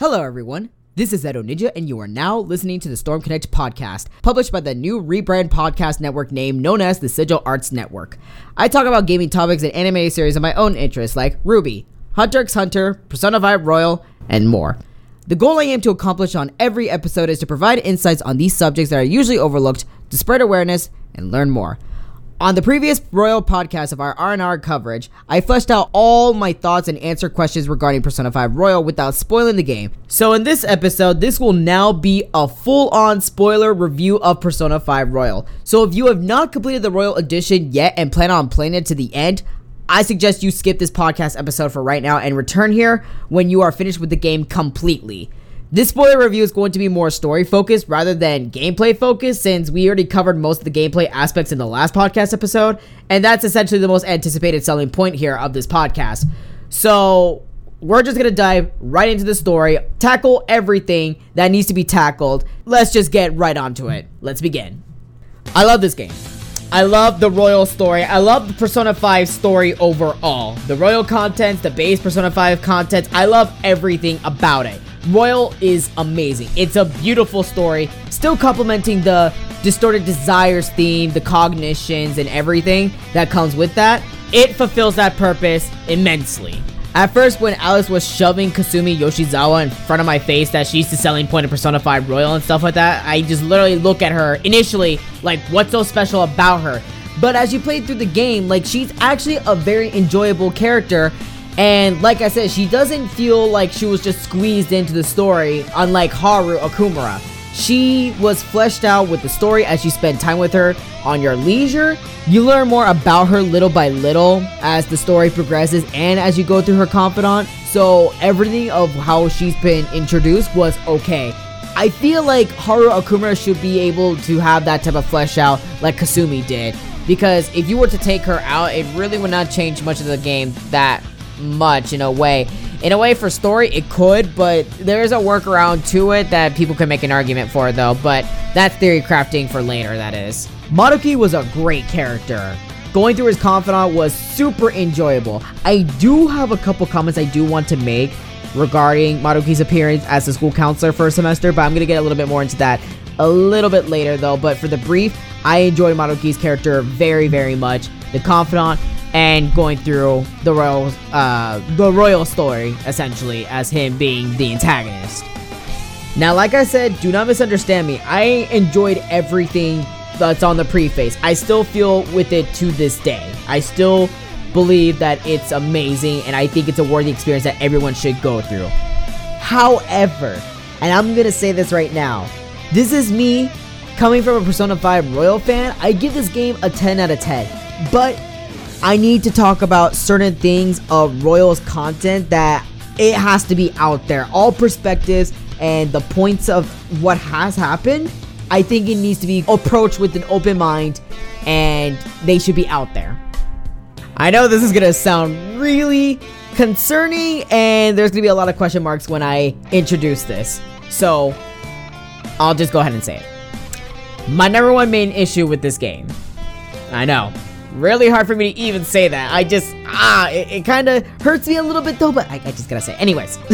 Hello, everyone. This is Edo Ninja, and you are now listening to the Storm Connect podcast, published by the new rebrand podcast network name known as the Sigil Arts Network. I talk about gaming topics and anime series of my own interest, like RWBY, Hunter x Hunter, Persona 5 Royal, and more. The goal I aim to accomplish on every episode is to provide insights on these subjects that are usually overlooked, to spread awareness, and learn more. On the previous Royal podcast of our R&R coverage, I fleshed out all my thoughts and answered questions regarding Persona 5 Royal without spoiling the game. So in this episode, this will now be a full-on spoiler review of Persona 5 Royal. So if you have not completed the Royal Edition yet and plan on playing it to the end, I suggest you skip this podcast episode for right now and return here when you are finished with the game completely. This spoiler review is going to be more story focused rather than gameplay focused since we already covered most of the gameplay aspects in the last podcast episode, and that's essentially the most anticipated selling point here of this podcast. So, we're just gonna dive right into the story, tackle everything that needs to be tackled. Let's just get right onto it. Let's begin. I love this game. I love the Royal story. I love the Persona 5 story overall. The Royal content, the base Persona 5 content, I love everything about it. Royal is amazing. It's a beautiful story, still complementing the distorted desires theme, the cognitions, and everything that comes with that. It fulfills that purpose immensely. At first, when Atlus was shoving Kasumi Yoshizawa in front of my face that she's the selling point of Persona 5 Royal and stuff like that, I just literally look at her initially like, what's so special about her? But as you play through the game, like, she's actually a very enjoyable character and like I said, she doesn't feel like she was just squeezed into the story, unlike Haru Okumura. She was fleshed out with the story as you spend time with her on your leisure. You learn more about her little by little as the story progresses and as you go through her confidant. So everything of how she's been introduced was okay. I feel like Haru Okumura should be able to have that type of flesh out like Kasumi did. Because if you were to take her out, it really would not change much of the game that much in a way. In a way, for story, it could, but there is a workaround to it that people can make an argument for, though. But that's theory crafting for later, that is. Maruki was a great character. Going through his confidant was super enjoyable. I do have a couple comments I do want to make regarding Maruki's appearance as the school counselor for a semester, but I'm gonna get a little bit more into that a little bit later though. But for the brief, I enjoyed Maruki's character very, very much. The confidant and going through the royal uh, the royal story essentially as him being the antagonist. Now, like I said, do not misunderstand me. I enjoyed everything that's on the preface. I still feel with it to this day. I still believe that it's amazing and I think it's a worthy experience that everyone should go through. However, and I'm gonna say this right now, this is me coming from a Persona 5 Royal fan. I give this game a 10 out of 10. But I need to talk about certain things of Royals content that it has to be out there. All perspectives and the points of what has happened, I think it needs to be approached with an open mind and they should be out there. I know this is gonna sound really concerning and there's gonna be a lot of question marks when I introduce this. So I'll just go ahead and say it. My number one main issue with this game. I know, really hard for me to even say that. I just, ah, it, it kind of hurts me a little bit though, but I, I just gotta say. Anyways.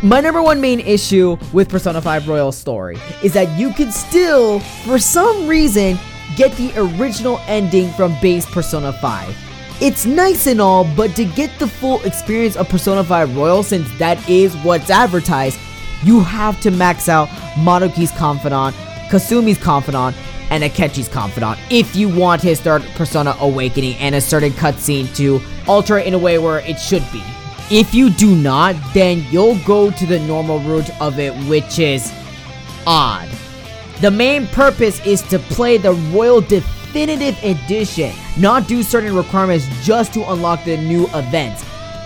My number one main issue with Persona 5 Royal story is that you can still, for some reason, get the original ending from base Persona 5. It's nice and all, but to get the full experience of Persona 5 Royal, since that is what's advertised, you have to max out Maruki's Confidant, Kasumi's Confidant, and Akechi's confidant if you want his third persona awakening and a certain cutscene to alter it in a way where it should be. If you do not, then you'll go to the normal route of it, which is odd. The main purpose is to play the Royal Definitive Edition, not do certain requirements just to unlock the new events.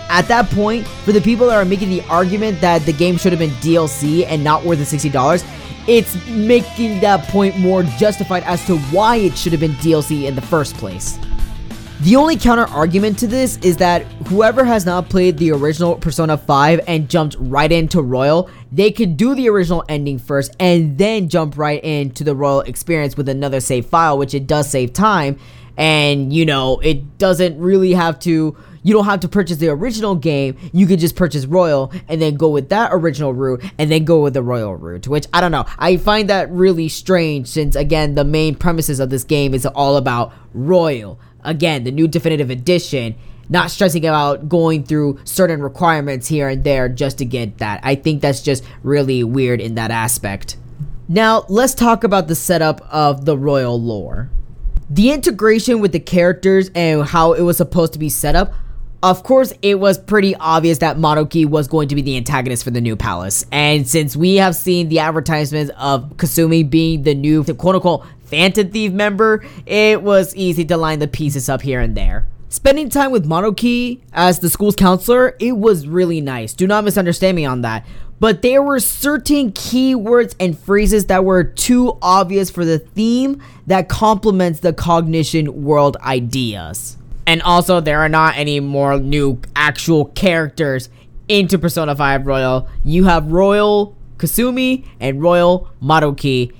At that point, for the people that are making the argument that the game should have been DLC and not worth the $60, it's making that point more justified as to why it should have been DLC in the first place. The only counter argument to this is that whoever has not played the original Persona 5 and jumped right into Royal, they could do the original ending first and then jump right into the Royal experience with another save file, which it does save time. And, you know, it doesn't really have to you don't have to purchase the original game. You could just purchase Royal and then go with that original route and then go with the Royal route. Which I don't know. I find that really strange since again the main premises of this game is all about Royal. Again, the new definitive edition not stressing about going through certain requirements here and there just to get that. I think that's just really weird in that aspect. Now, let's talk about the setup of the royal lore. The integration with the characters and how it was supposed to be set up. Of course, it was pretty obvious that Maruki was going to be the antagonist for the new palace. And since we have seen the advertisements of Kasumi being the new quote unquote Phantom Thief member, it was easy to line the pieces up here and there. Spending time with Maruki as the school's counselor, it was really nice. Do not misunderstand me on that. But there were certain keywords and phrases that were too obvious for the theme that complements the cognition world ideas. And also, there are not any more new actual characters into Persona 5 Royal. You have Royal Kasumi and Royal Maruki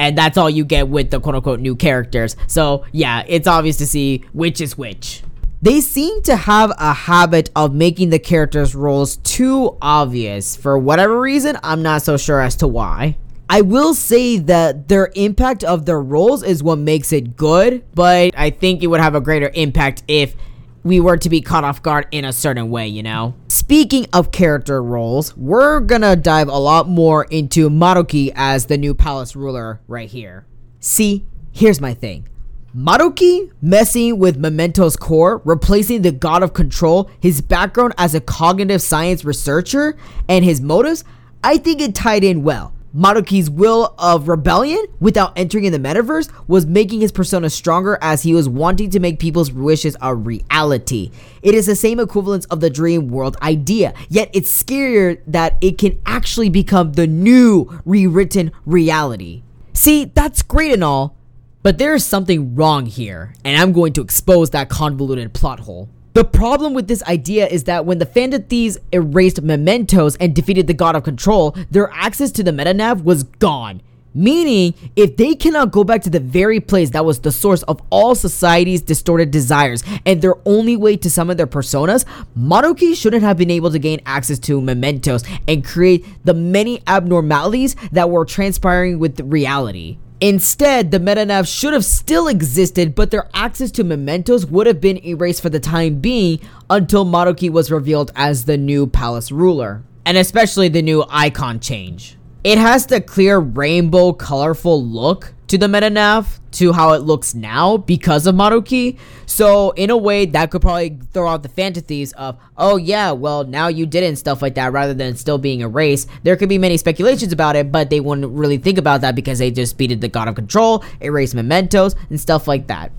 and that's all you get with the quote unquote new characters. So, yeah, it's obvious to see which is which. They seem to have a habit of making the characters' roles too obvious. For whatever reason, I'm not so sure as to why. I will say that their impact of their roles is what makes it good, but I think it would have a greater impact if we were to be caught off guard in a certain way, you know? Speaking of character roles, we're gonna dive a lot more into Maruki as the new palace ruler right here. See, here's my thing. Maruki messing with Memento's core, replacing the god of control, his background as a cognitive science researcher, and his motives, I think it tied in well. Maruki's will of rebellion without entering in the metaverse was making his persona stronger as he was wanting to make people's wishes a reality. It is the same equivalence of the dream world idea, yet it's scarier that it can actually become the new rewritten reality. See, that's great and all, but there is something wrong here, and I'm going to expose that convoluted plot hole. The problem with this idea is that when the Thieves erased mementos and defeated the God of Control, their access to the metanav was gone. Meaning, if they cannot go back to the very place that was the source of all society's distorted desires and their only way to summon their personas, Maruki shouldn't have been able to gain access to mementos and create the many abnormalities that were transpiring with reality. Instead, the metanav should have still existed, but their access to mementos would have been erased for the time being until Maruki was revealed as the new palace ruler, and especially the new icon change. It has the clear rainbow colorful look to the metanav to how it looks now because of Maruki. So in a way that could probably throw out the fantasies of, oh yeah, well now you did and stuff like that rather than still being erased. There could be many speculations about it, but they wouldn't really think about that because they just beated the God of Control, erased mementos, and stuff like that.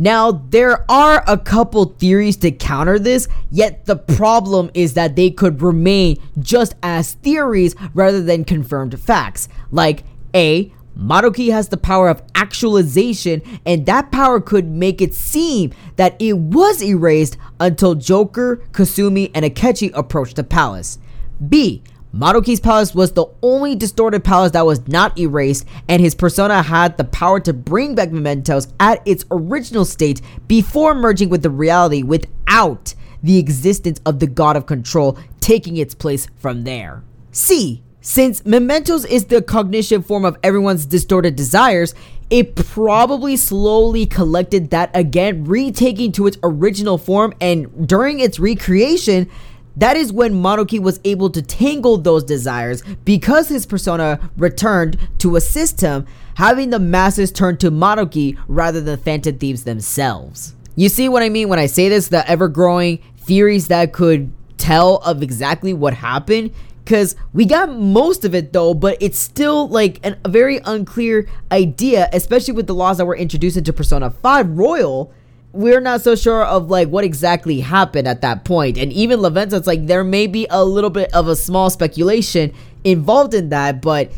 Now, there are a couple theories to counter this, yet the problem is that they could remain just as theories rather than confirmed facts. Like, A, Maruki has the power of actualization, and that power could make it seem that it was erased until Joker, Kasumi, and Akechi approached the palace. B. Maruki's palace was the only distorted palace that was not erased, and his persona had the power to bring back mementos at its original state before merging with the reality without the existence of the god of control taking its place from there. C. Since mementos is the cognition form of everyone's distorted desires, it probably slowly collected that again, retaking to its original form, and during its recreation, that is when Maruki was able to tangle those desires because his persona returned to assist him, having the masses turn to Maruki rather than Phantom Thieves themselves. You see what I mean when I say this? The ever growing theories that could tell of exactly what happened? Because we got most of it though, but it's still like an, a very unclear idea, especially with the laws that were introduced into Persona 5 Royal we're not so sure of like what exactly happened at that point. And even Lavenza, it's like there may be a little bit of a small speculation involved in that, but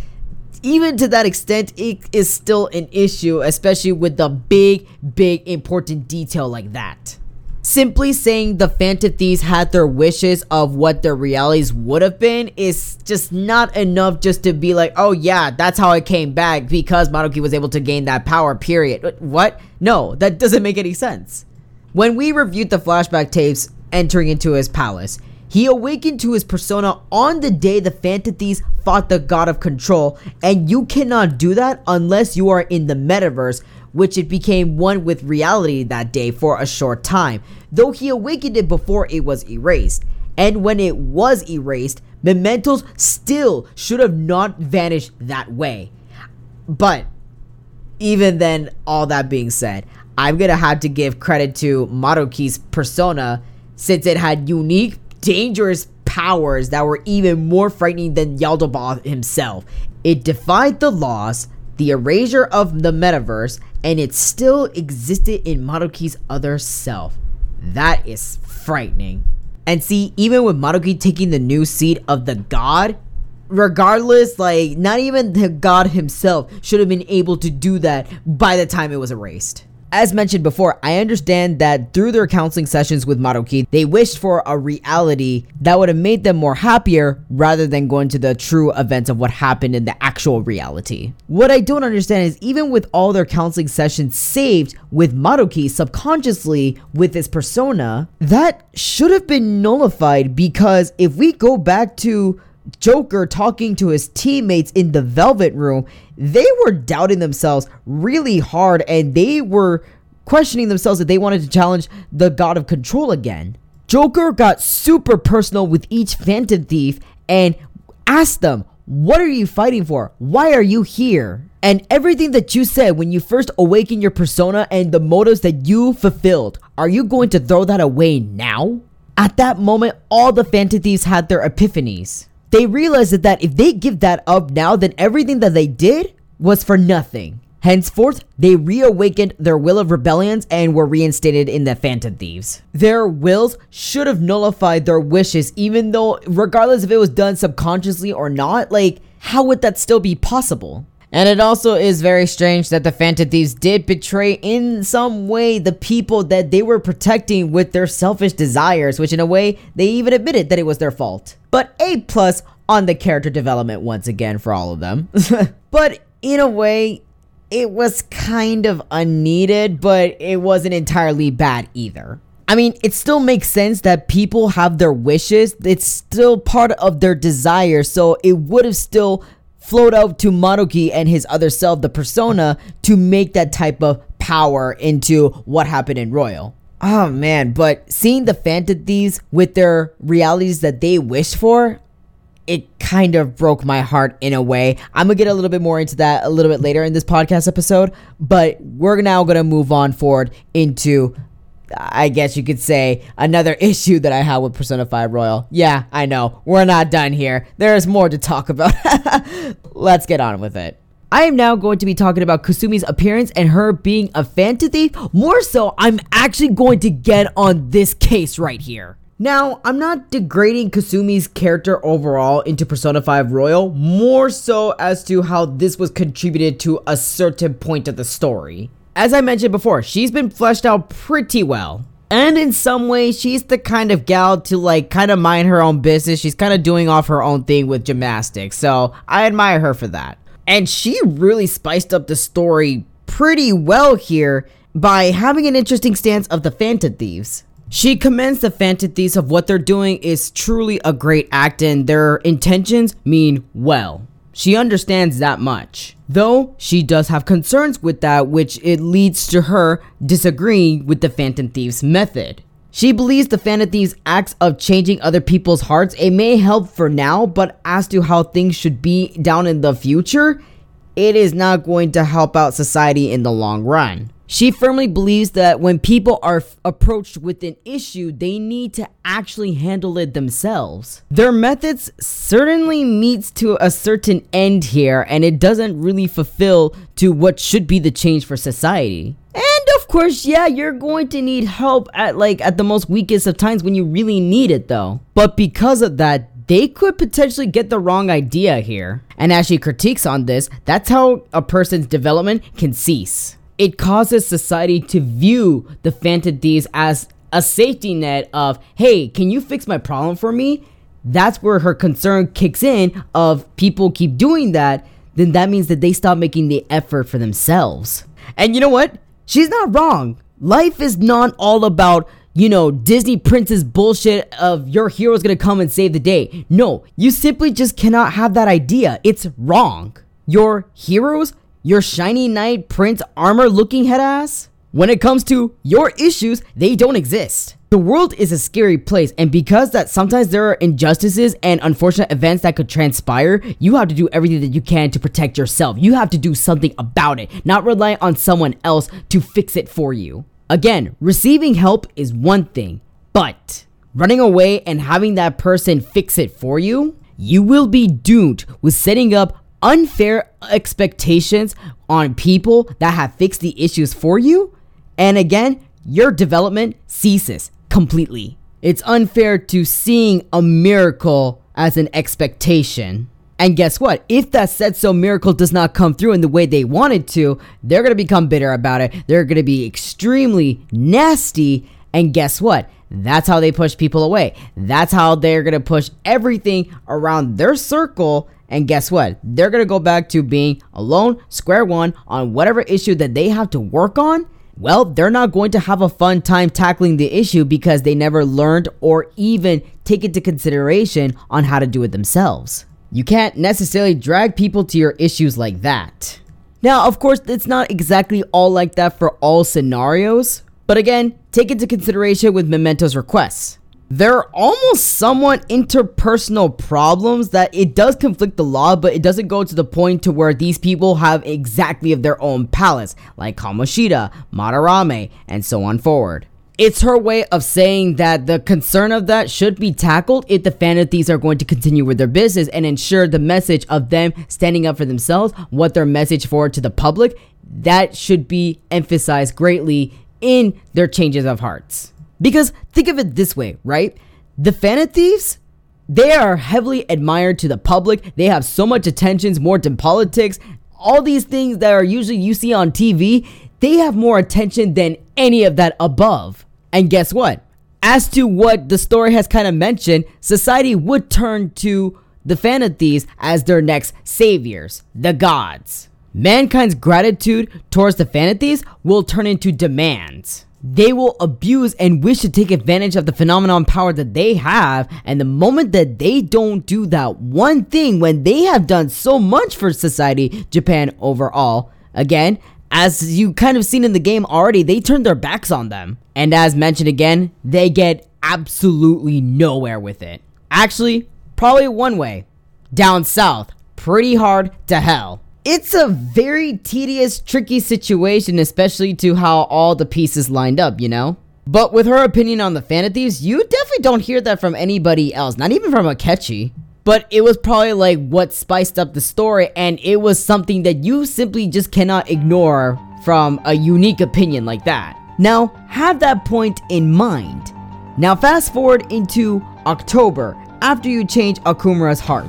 even to that extent, it is still an issue, especially with the big, big important detail like that. Simply saying the Thieves had their wishes of what their realities would have been is just not enough just to be like, oh yeah, that's how it came back because Maruki was able to gain that power, period. What? No, that doesn't make any sense. When we reviewed the flashback tapes, entering into his palace. He awakened to his persona on the day the Phantom Thieves fought the God of Control, and you cannot do that unless you are in the metaverse, which it became one with reality that day for a short time, though he awakened it before it was erased. And when it was erased, mementos still should have not vanished that way. But even then, all that being said, I'm gonna have to give credit to Maruki's persona since it had unique dangerous powers that were even more frightening than Yaldabaoth himself. It defied the laws, the erasure of the metaverse, and it still existed in Maruki's other self. That is frightening. And see, even with Maruki taking the new seat of the god, regardless, like, not even the god himself should have been able to do that by the time it was erased. As mentioned before, I understand that through their counseling sessions with Maruki, they wished for a reality that would have made them more happier rather than going to the true events of what happened in the actual reality. What I don't understand is even with all their counseling sessions saved with Maruki subconsciously with his persona, that should have been nullified because if we go back to Joker talking to his teammates in the Velvet Room, they were doubting themselves really hard and they were questioning themselves that they wanted to challenge the God of Control again. Joker got super personal with each Phantom Thief and asked them, What are you fighting for? Why are you here? And everything that you said when you first awakened your persona and the motives that you fulfilled, are you going to throw that away now? At that moment, all the Phantom Thieves had their epiphanies they realized that if they give that up now, then everything that they did was for nothing. Henceforth, they reawakened their will of rebellions and were reinstated in the Phantom Thieves. Their wills should have nullified their wishes, even though, regardless if it was done subconsciously or not, like, how would that still be possible? And it also is very strange that the Phantom Thieves did betray in some way the people that they were protecting with their selfish desires, which in a way they even admitted that it was their fault. But A plus on the character development once again for all of them. but in a way, it was kind of unneeded, but it wasn't entirely bad either. I mean, it still makes sense that people have their wishes. It's still part of their desire, so it would have still flowed out to Maruki and his other self, the persona, to make that type of power into what happened in Royal. Oh man, but seeing the Phantom Thieves with their realities that they wished for, it kind of broke my heart in a way. I'm gonna get a little bit more into that a little bit later in this podcast episode, but we're now gonna move on forward into I guess you could say, another issue that I have with Persona 5 Royal. Yeah, I know. We're not done here. There's more to talk about. Let's get on with it. I am now going to be talking about Kasumi's appearance and her being a Phantom Thief. More so, I'm actually going to get on this case right here. Now, I'm not degrading Kasumi's character overall into Persona 5 Royal, more so as to how this was contributed to a certain point of the story. As I mentioned before, she's been fleshed out pretty well. And in some ways, she's the kind of gal to like kind of mind her own business. She's kind of doing off her own thing with gymnastics. So I admire her for that. And she really spiced up the story pretty well here by having an interesting stance of the Phantom Thieves. She commends the Phantom Thieves of what they're doing is truly a great act and their intentions mean well. She understands that much. Though she does have concerns with that, which it leads to her disagreeing with the Phantom Thief's method. She believes the Phantom Thief's acts of changing other people's hearts, it may help for now, but as to how things should be down in the future, it is not going to help out society in the long run. She firmly believes that when people are f- approached with an issue, they need to actually handle it themselves. Their methods certainly meets to a certain end here, and it doesn't really fulfill to what should be the change for society. And of course, yeah, you're going to need help at like at the most weakest of times when you really need it though. But because of that, they could potentially get the wrong idea here. And as she critiques on this, that's how a person's development can cease it causes society to view the Thieves as a safety net of, hey, can you fix my problem for me? That's where her concern kicks in of people keep doing that, then that means that they stop making the effort for themselves. And you know what? She's not wrong. Life is not all about you know, Disney princess bullshit of your hero's gonna come and save the day. No, you simply just cannot have that idea. It's wrong. Your heroes, your shiny knight prince armor looking head ass, when it comes to your issues, they don't exist. The world is a scary place, and because that sometimes there are injustices and unfortunate events that could transpire, you have to do everything that you can to protect yourself. You have to do something about it, not rely on someone else to fix it for you. Again, receiving help is one thing, but running away and having that person fix it for you, you will be doomed with setting up unfair expectations on people that have fixed the issues for you. And again, your development ceases completely. It's unfair to seeing a miracle as an expectation. And guess what? If that said so miracle does not come through in the way they wanted to, they're gonna become bitter about it. They're gonna be extremely nasty. And guess what? That's how they push people away. That's how they're gonna push everything around their circle. And guess what? They're gonna go back to being alone, square one, on whatever issue that they have to work on well, they're not going to have a fun time tackling the issue because they never learned or even take into consideration on how to do it themselves. You can't necessarily drag people to your issues like that. Now, of course, it's not exactly all like that for all scenarios, but again, take into consideration with Memento's requests there are almost somewhat interpersonal problems that it does conflict the law, but it doesn't go to the point to where these people have exactly of their own palace, like Kamoshida, Madarame, and so on forward. It's her way of saying that the concern of that should be tackled if the Thieves are going to continue with their business and ensure the message of them standing up for themselves, what their message for to the public, that should be emphasized greatly in their changes of hearts. Because think of it this way, right? The Phantom Thieves, they are heavily admired to the public. They have so much attention, more than politics. All these things that are usually you see on TV, they have more attention than any of that above. And guess what? As to what the story has kind of mentioned, society would turn to the Phantom Thieves as their next saviors, the gods. Mankind's gratitude towards the Thieves will turn into demands they will abuse and wish to take advantage of the phenomenon power that they have. And the moment that they don't do that one thing when they have done so much for society, Japan overall, again, as you kind of seen in the game already, they turn their backs on them. And as mentioned again, they get absolutely nowhere with it. Actually, probably one way down south, pretty hard to hell it's a very tedious, tricky situation, especially to how all the pieces lined up, you know? But with her opinion on the Phantom Thieves, you definitely don't hear that from anybody else, not even from Akechi. But it was probably like what spiced up the story, and it was something that you simply just cannot ignore from a unique opinion like that. Now, have that point in mind. Now, fast forward into October after you change Okumura's heart.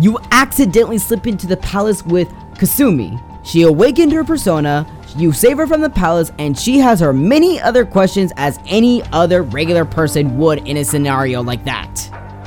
You accidentally slip into the palace with Kasumi. She awakened her persona, you save her from the palace, and she has her many other questions as any other regular person would in a scenario like that.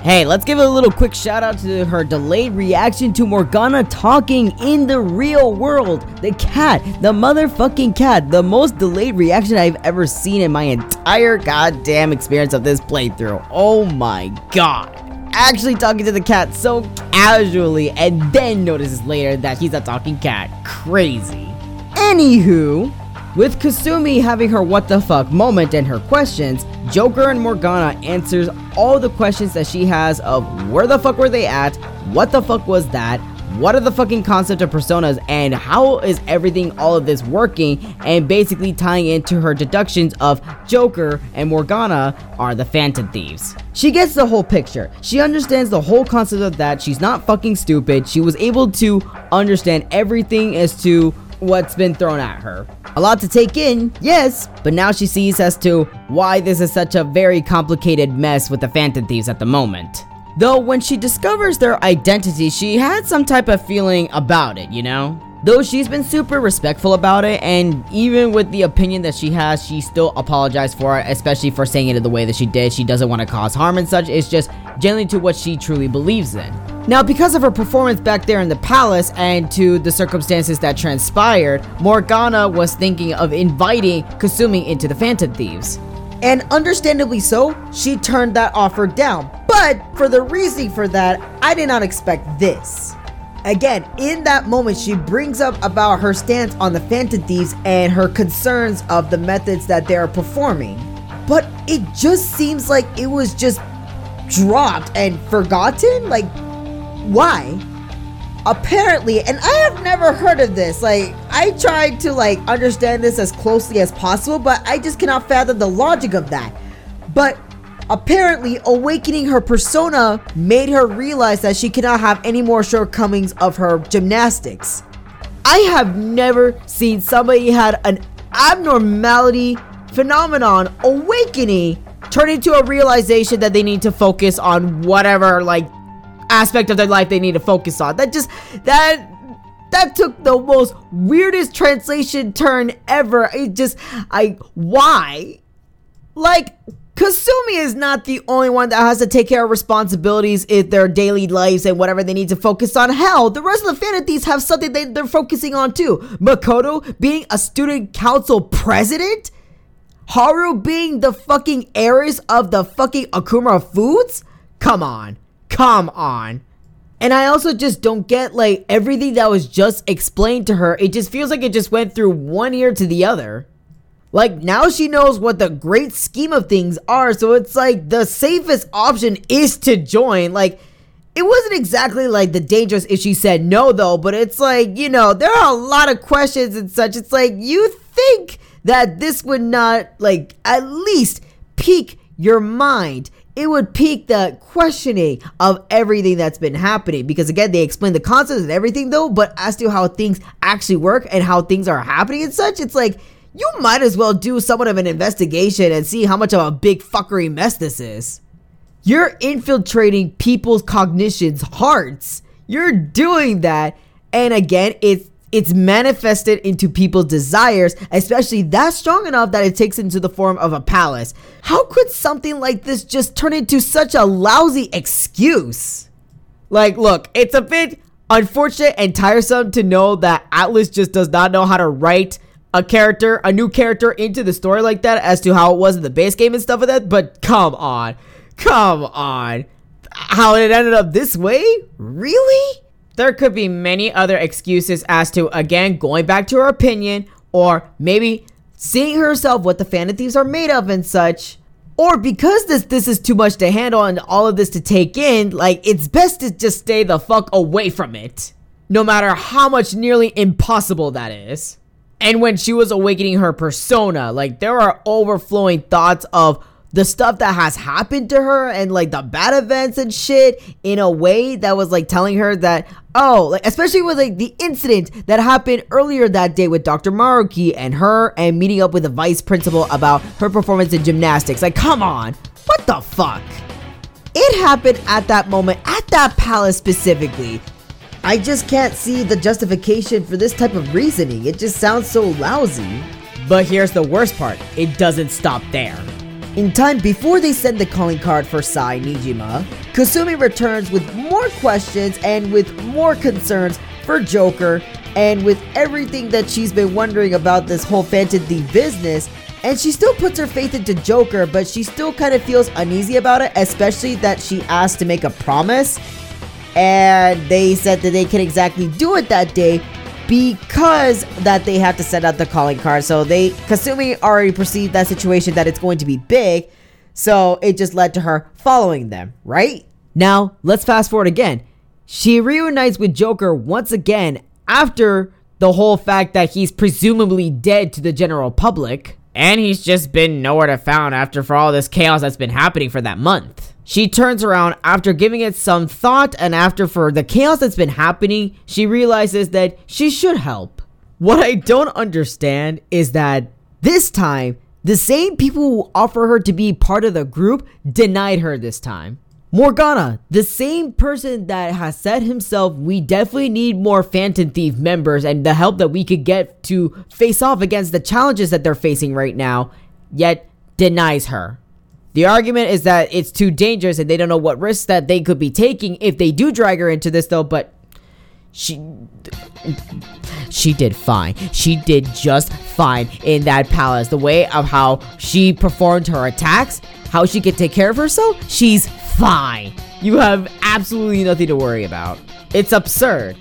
Hey, let's give a little quick shout out to her delayed reaction to Morgana talking in the real world. The cat, the motherfucking cat, the most delayed reaction I've ever seen in my entire goddamn experience of this playthrough. Oh my god actually talking to the cat so casually and then notices later that he's a talking cat. Crazy. Anywho, with Kasumi having her what the fuck moment and her questions, Joker and Morgana answers all the questions that she has of where the fuck were they at, what the fuck was that, what are the fucking concept of personas and how is everything all of this working and basically tying into her deductions of Joker and Morgana are the Phantom Thieves. She gets the whole picture. She understands the whole concept of that. She's not fucking stupid. She was able to understand everything as to what's been thrown at her. A lot to take in, yes, but now she sees as to why this is such a very complicated mess with the Phantom Thieves at the moment. Though when she discovers their identity, she had some type of feeling about it, you know? Though she's been super respectful about it, and even with the opinion that she has, she still apologized for it, especially for saying it in the way that she did. She doesn't want to cause harm and such, it's just generally to what she truly believes in. Now, because of her performance back there in the palace and to the circumstances that transpired, Morgana was thinking of inviting Kasumi into the Phantom Thieves. And understandably so, she turned that offer down. But for the reason for that, I did not expect this. Again, in that moment, she brings up about her stance on the Phantom Thieves and her concerns of the methods that they are performing. But it just seems like it was just dropped and forgotten. Like, why? Apparently, and I have never heard of this. Like, I tried to like understand this as closely as possible, but I just cannot fathom the logic of that. But Apparently, awakening her persona made her realize that she cannot have any more shortcomings of her gymnastics. I have never seen somebody had an abnormality phenomenon awakening turn into a realization that they need to focus on whatever like aspect of their life they need to focus on. That just that that took the most weirdest translation turn ever. It just I why? Like Kasumi is not the only one that has to take care of responsibilities in their daily lives and whatever they need to focus on. Hell, the rest of the Thieves have something they, they're focusing on too. Makoto being a student council president? Haru being the fucking heiress of the fucking Okumura foods? Come on. Come on. And I also just don't get like everything that was just explained to her. It just feels like it just went through one ear to the other. Like now she knows what the great scheme of things are, so it's like the safest option is to join. Like it wasn't exactly like the dangerous if she said no though, but it's like, you know, there are a lot of questions and such. It's like you think that this would not like at least pique your mind. It would pique the questioning of everything that's been happening because again they explain the concepts and everything though, but as to how things actually work and how things are happening and such, it's like you might as well do somewhat of an investigation and see how much of a big fuckery mess this is. You're infiltrating people's cognitions, hearts. You're doing that. And again, it's it's manifested into people's desires, especially that strong enough that it takes into the form of a palace. How could something like this just turn into such a lousy excuse? Like, look, it's a bit unfortunate and tiresome to know that Atlus just does not know how to write a character, a new character into the story like that as to how it was in the base game and stuff like that. But come on, come on. How it ended up this way? Really? There could be many other excuses as to, again, going back to her opinion, or maybe seeing herself what the Phantom Thieves are made of and such. Or because this this is too much to handle and all of this to take in, like it's best to just stay the fuck away from it. No matter how much nearly impossible that is and when she was awakening her persona like there are overflowing thoughts of the stuff that has happened to her and like the bad events and shit in a way that was like telling her that oh like especially with like the incident that happened earlier that day with Dr. Maruki and her and meeting up with the vice principal about her performance in gymnastics like come on what the fuck it happened at that moment at that palace specifically I just can't see the justification for this type of reasoning. It just sounds so lousy. But here's the worst part it doesn't stop there. In time before they send the calling card for Sae Niijima, Kasumi returns with more questions and with more concerns for Joker and with everything that she's been wondering about this whole Phantom business. And she still puts her faith into Joker, but she still kind of feels uneasy about it, especially that she asked to make a promise and they said that they can exactly do it that day because that they have to send out the calling card. So they Kasumi already perceived that situation that it's going to be big. So it just led to her following them, right? Now, let's fast forward again. She reunites with Joker once again after the whole fact that he's presumably dead to the general public. And he's just been nowhere to found after for all this chaos that's been happening for that month. She turns around after giving it some thought and after for the chaos that's been happening, she realizes that she should help. What I don't understand is that this time, the same people who offer her to be part of the group denied her this time. Morgana, the same person that has said himself, we definitely need more Phantom Thief members and the help that we could get to face off against the challenges that they're facing right now, yet denies her. The argument is that it's too dangerous and they don't know what risks that they could be taking if they do drag her into this though, but she she did fine. She did just fine in that palace. The way of how she performed her attacks, how she could take care of herself, she's fine. You have absolutely nothing to worry about. It's absurd.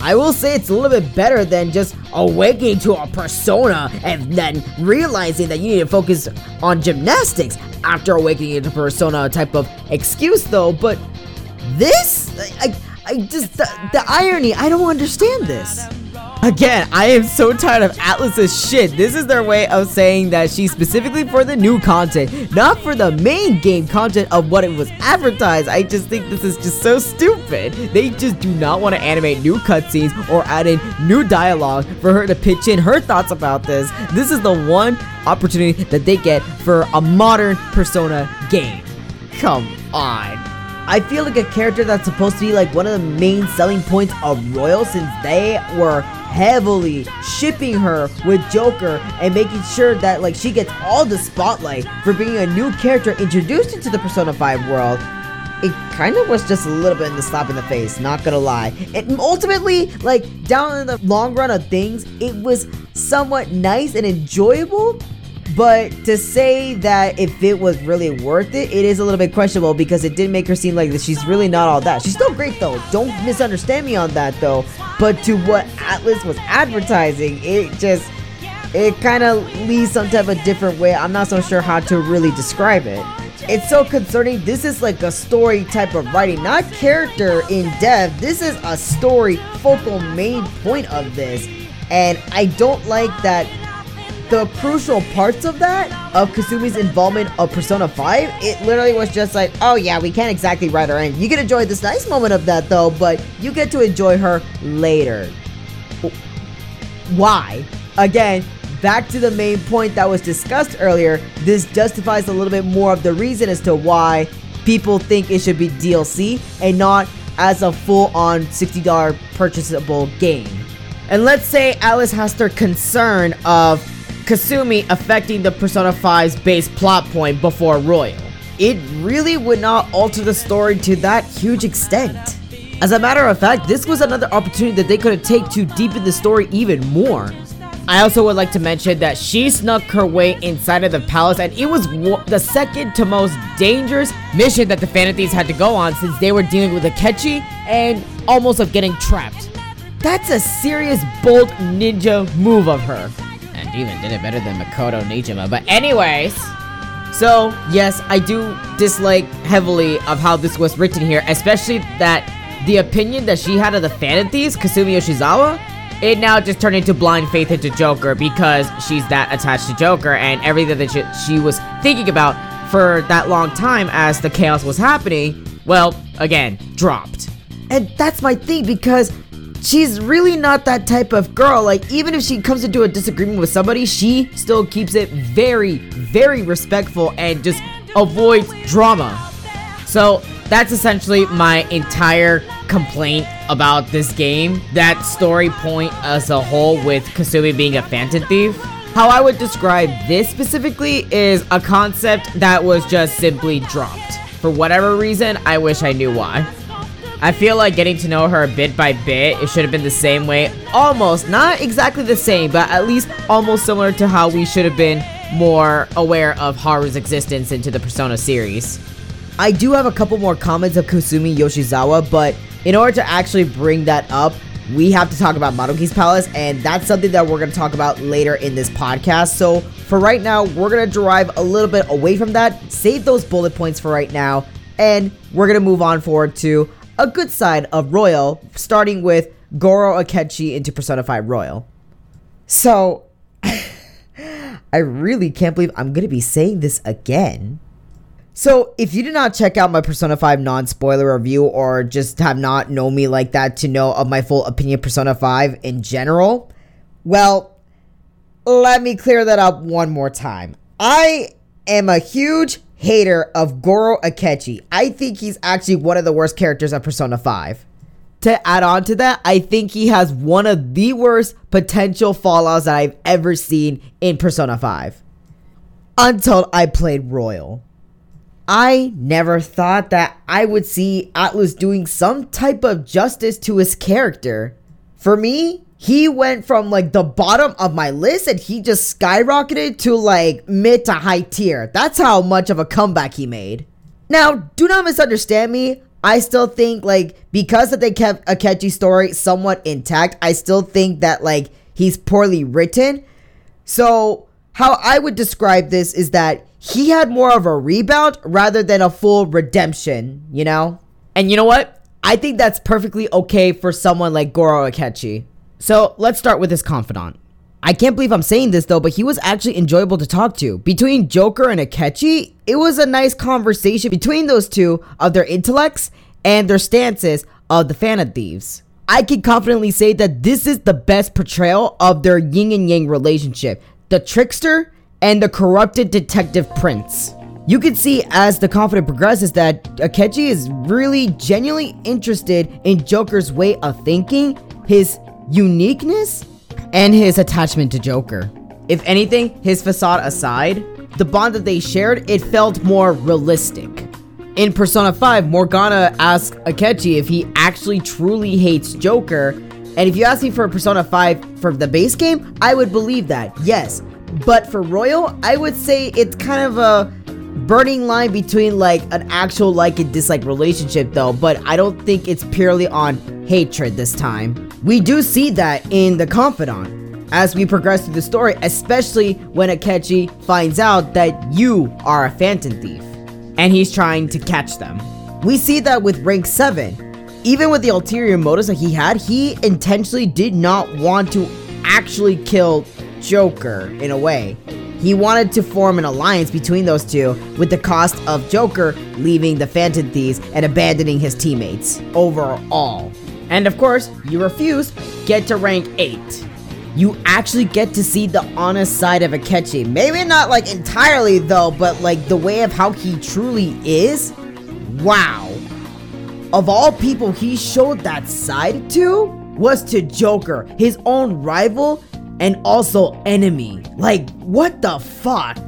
I will say it's a little bit better than just awakening to a persona and then realizing that you need to focus on gymnastics after awakening into persona type of excuse though, but this I, I I just the, the irony. I don't understand this. Again, I am so tired of Atlus's shit. This is their way of saying that she's specifically for the new content, not for the main game content of what it was advertised. I just think this is just so stupid. They just do not want to animate new cutscenes or add in new dialogue for her to pitch in her thoughts about this. This is the one opportunity that they get for a modern Persona game. Come on. I feel like a character that's supposed to be like one of the main selling points of Royal since they were heavily shipping her with Joker and making sure that like she gets all the spotlight for being a new character introduced into the Persona 5 world. It kind of was just a little bit in the slap in the face, not gonna lie. And ultimately, like down in the long run of things, it was somewhat nice and enjoyable, but to say that if it was really worth it, it is a little bit questionable because it did make her seem like she's really not all that. She's still great though. Don't misunderstand me on that though. But to what Atlus was advertising, it just it kind of leads some type of different way. I'm not so sure how to really describe it. It's so concerning. This is like a story type of writing, not character in depth. This is a story focal main point of this. And I don't like that the crucial parts of that, of Kasumi's involvement of Persona 5, it literally was just like, oh yeah, we can't exactly write her in. You can enjoy this nice moment of that though, but you get to enjoy her later. Why? Again, back to the main point that was discussed earlier, this justifies a little bit more of the reason as to why people think it should be DLC and not as a full on $60 purchasable game. And let's say Atlus has their concern of Kasumi affecting the Persona 5's base plot point before Royal. It really would not alter the story to that huge extent. As a matter of fact, this was another opportunity that they could have taken to deepen the story even more. I also would like to mention that she snuck her way inside of the palace and it was the second to most dangerous mission that the Phantom had to go on since they were dealing with Akechi and almost of getting trapped. That's a serious bold ninja move of her even did it better than Makoto Niijima. But anyways, so yes, I do dislike heavily of how this was written here, especially that the opinion that she had of the Thieves, Kasumi Yoshizawa, it now just turned into blind faith into Joker because she's that attached to Joker and everything that she, she was thinking about for that long time as the chaos was happening, well, again, dropped. And that's my thing because she's really not that type of girl. Like, even if she comes into a disagreement with somebody, she still keeps it very, very respectful and just avoids drama. So, that's essentially my entire complaint about this game. That story point as a whole with Kasumi being a phantom thief. How I would describe this specifically is a concept that was just simply dropped. For whatever reason, I wish I knew why. I feel like getting to know her bit by bit, it should have been the same way. Almost, not exactly the same, but at least almost similar to how we should have been more aware of Haru's existence into the Persona series. I do have a couple more comments of Kasumi Yoshizawa, but in order to actually bring that up, we have to talk about Maruki's Palace, and that's something that we're going to talk about later in this podcast. So, for right now, we're going to derive a little bit away from that, save those bullet points for right now, and we're going to move on forward to a good side of Royal, starting with Goro Akechi into Persona 5 Royal. So, I really can't believe I'm going to be saying this again. So, if you did not check out my Persona 5 non spoiler review or just have not known me like that to know of my full opinion Persona 5 in general, well, let me clear that up one more time. I am a huge hater of Goro Akechi. I think he's actually one of the worst characters of Persona 5. To add on to that, I think he has one of the worst potential fallouts that I've ever seen in Persona 5. Until I played Royal. I never thought that I would see Atlus doing some type of justice to his character. For me, he went from like the bottom of my list and he just skyrocketed to like mid to high tier. That's how much of a comeback he made. Now, do not misunderstand me. I still think like because that they kept Akechi story somewhat intact, I still think that like he's poorly written. So, how I would describe this is that he had more of a rebound rather than a full redemption, you know? And you know what? I think that's perfectly okay for someone like Goro Akechi. So let's start with his confidant. I can't believe I'm saying this though, but he was actually enjoyable to talk to. Between Joker and Akechi, it was a nice conversation between those two of their intellects and their stances of the Phantom Thieves. I can confidently say that this is the best portrayal of their yin and yang relationship the trickster and the corrupted detective prince. You can see as the confidant progresses that Akechi is really genuinely interested in Joker's way of thinking, his uniqueness, and his attachment to Joker. If anything, his facade aside, the bond that they shared, it felt more realistic. In Persona 5, Morgana asks Akechi if he actually truly hates Joker, and if you ask me for Persona 5 for the base game, I would believe that, yes. But for Royal, I would say it's kind of a burning line between like an actual like and dislike relationship though, but I don't think it's purely on hatred this time. We do see that in The Confidant as we progress through the story, especially when Akechi finds out that you are a phantom thief and he's trying to catch them. We see that with rank 7. Even with the ulterior motives that he had, he intentionally did not want to actually kill Joker in a way. He wanted to form an alliance between those two with the cost of Joker leaving the Phantom Thieves and abandoning his teammates overall. And of course, you refuse, get to rank 8. You actually get to see the honest side of Akechi. Maybe not like entirely though, but like the way of how he truly is. Wow. Of all people he showed that side to was to Joker, his own rival and also enemy. Like, what the fuck?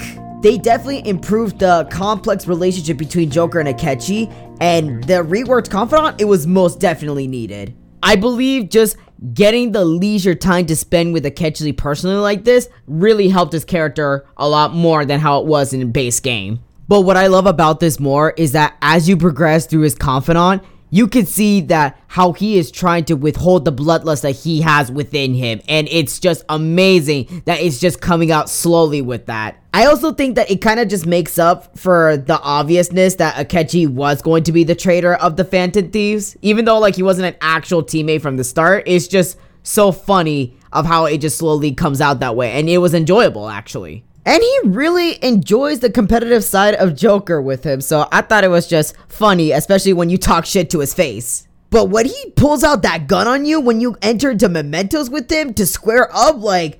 They definitely improved the complex relationship between Joker and Akechi, and the reworked Confidant, it was most definitely needed. I believe just getting the leisure time to spend with Akechi personally like this really helped his character a lot more than how it was in base game. But what I love about this more is that as you progress through his Confidant, you can see that how he is trying to withhold the bloodlust that he has within him. And it's just amazing that it's just coming out slowly with that. I also think that it kind of just makes up for the obviousness that akechi was going to be the traitor of the phantom thieves. Even though like he wasn't an actual teammate from the start it's just so funny of how it just slowly comes out that way. And it was enjoyable actually and he really enjoys the competitive side of Joker with him, so I thought it was just funny, especially when you talk shit to his face. But when he pulls out that gun on you when you enter into mementos with him to square up, like,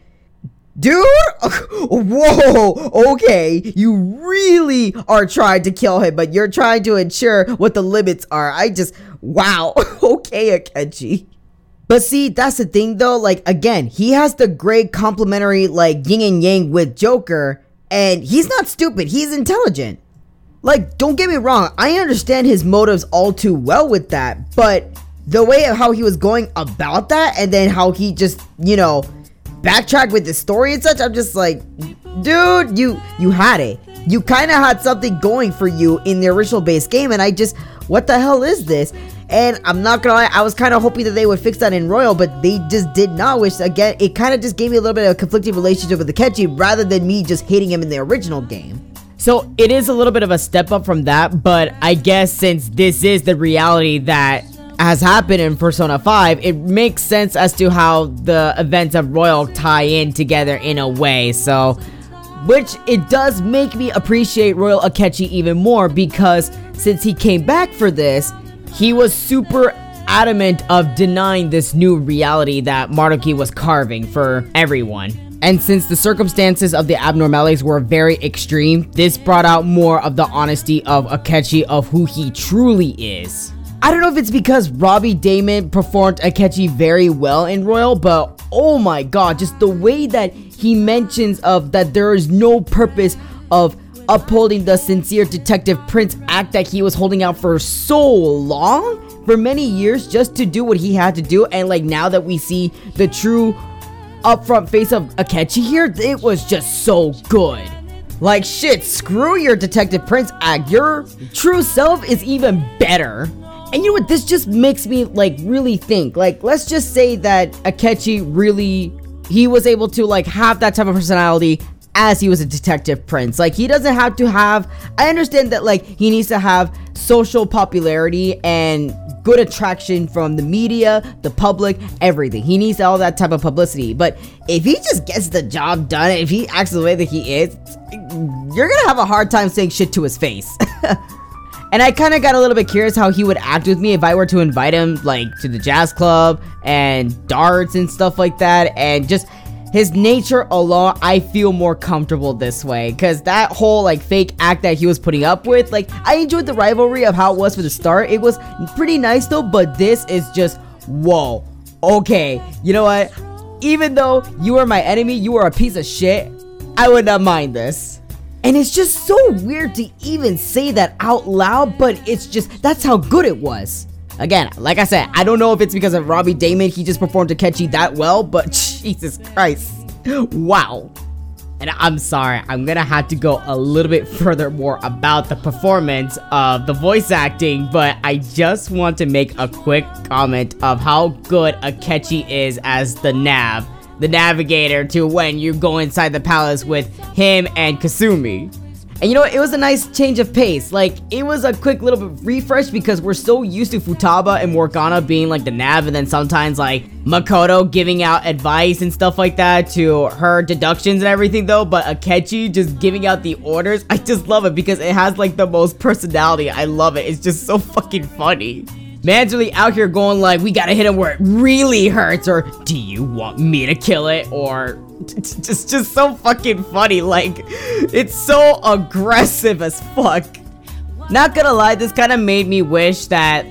dude, whoa, okay, you really are trying to kill him, but you're trying to ensure what the limits are. I just, wow, okay, Akechi. But see, that's the thing though. Like, again, he has the great complementary, like, yin and yang with Joker, and he's not stupid, he's intelligent. Like, don't get me wrong, I understand his motives all too well with that, but the way of how he was going about that, and then how he just, you know, backtracked with the story and such, I'm just like, dude, you you had it. You kind of had something going for you in the original base game, and I just, what the hell is this? And I'm not gonna lie, I was kind of hoping that they would fix that in Royal, but they just did not. Which again, it kind of just gave me a little bit of a conflicting relationship with the Akechi rather than me just hating him in the original game. So it is a little bit of a step up from that, but I guess since this is the reality that has happened in Persona 5, it makes sense as to how the events of Royal tie in together in a way. So, which it does make me appreciate Royal Akechi even more because since he came back for this, he was super adamant of denying this new reality that Maruki was carving for everyone. And since the circumstances of the abnormalities were very extreme, this brought out more of the honesty of Akechi of who he truly is. I don't know if it's because Robbie Daymond performed Akechi very well in Royal, but oh my god, just the way that he mentions of that there is no purpose of upholding the sincere Detective Prince act that he was holding out for so long, for many years, just to do what he had to do. And like now that we see the true upfront face of Akechi here, it was just so good. Like shit, screw your Detective Prince act. Your true self is even better. And you know what? This just makes me like really think. Like, let's just say that Akechi really he was able to like have that type of personality as he was a detective prince. Like he doesn't have to have I understand that like he needs to have social popularity and good attraction from the media, the public, everything. He needs all that type of publicity. But if he just gets the job done, if he acts the way that he is, you're gonna have a hard time saying shit to his face. and I kind of got a little bit curious how he would act with me if I were to invite him like to the jazz club and darts and stuff like that and just his nature alone, I feel more comfortable this way. Cause that whole like fake act that he was putting up with, like I enjoyed the rivalry of how it was for the start. It was pretty nice though, but this is just whoa. Okay, you know what? Even though you are my enemy, you are a piece of shit, I would not mind this. And it's just so weird to even say that out loud, but it's just that's how good it was. Again, like I said, I don't know if it's because of Robbie Daymond, he just performed Akechi that well, but Jesus Christ. Wow. And I'm sorry, I'm gonna have to go a little bit further more about the performance of the voice acting, but I just want to make a quick comment of how good Akechi is as the Nav, the navigator to when you go inside the palace with him and Kasumi. And you know? It was a nice change of pace. Like, it was a quick little bit refresh because we're so used to Futaba and Morgana being like the nav, and then sometimes like Makoto giving out advice and stuff like that to her deductions and everything, though. But Akechi just giving out the orders, I just love it because it has like the most personality. I love it. It's just so fucking funny. Man's really out here going like, we gotta hit him where it really hurts, or do you want me to kill it, or just just so fucking funny. Like, it's so aggressive as fuck. Not gonna lie, this kind of made me wish that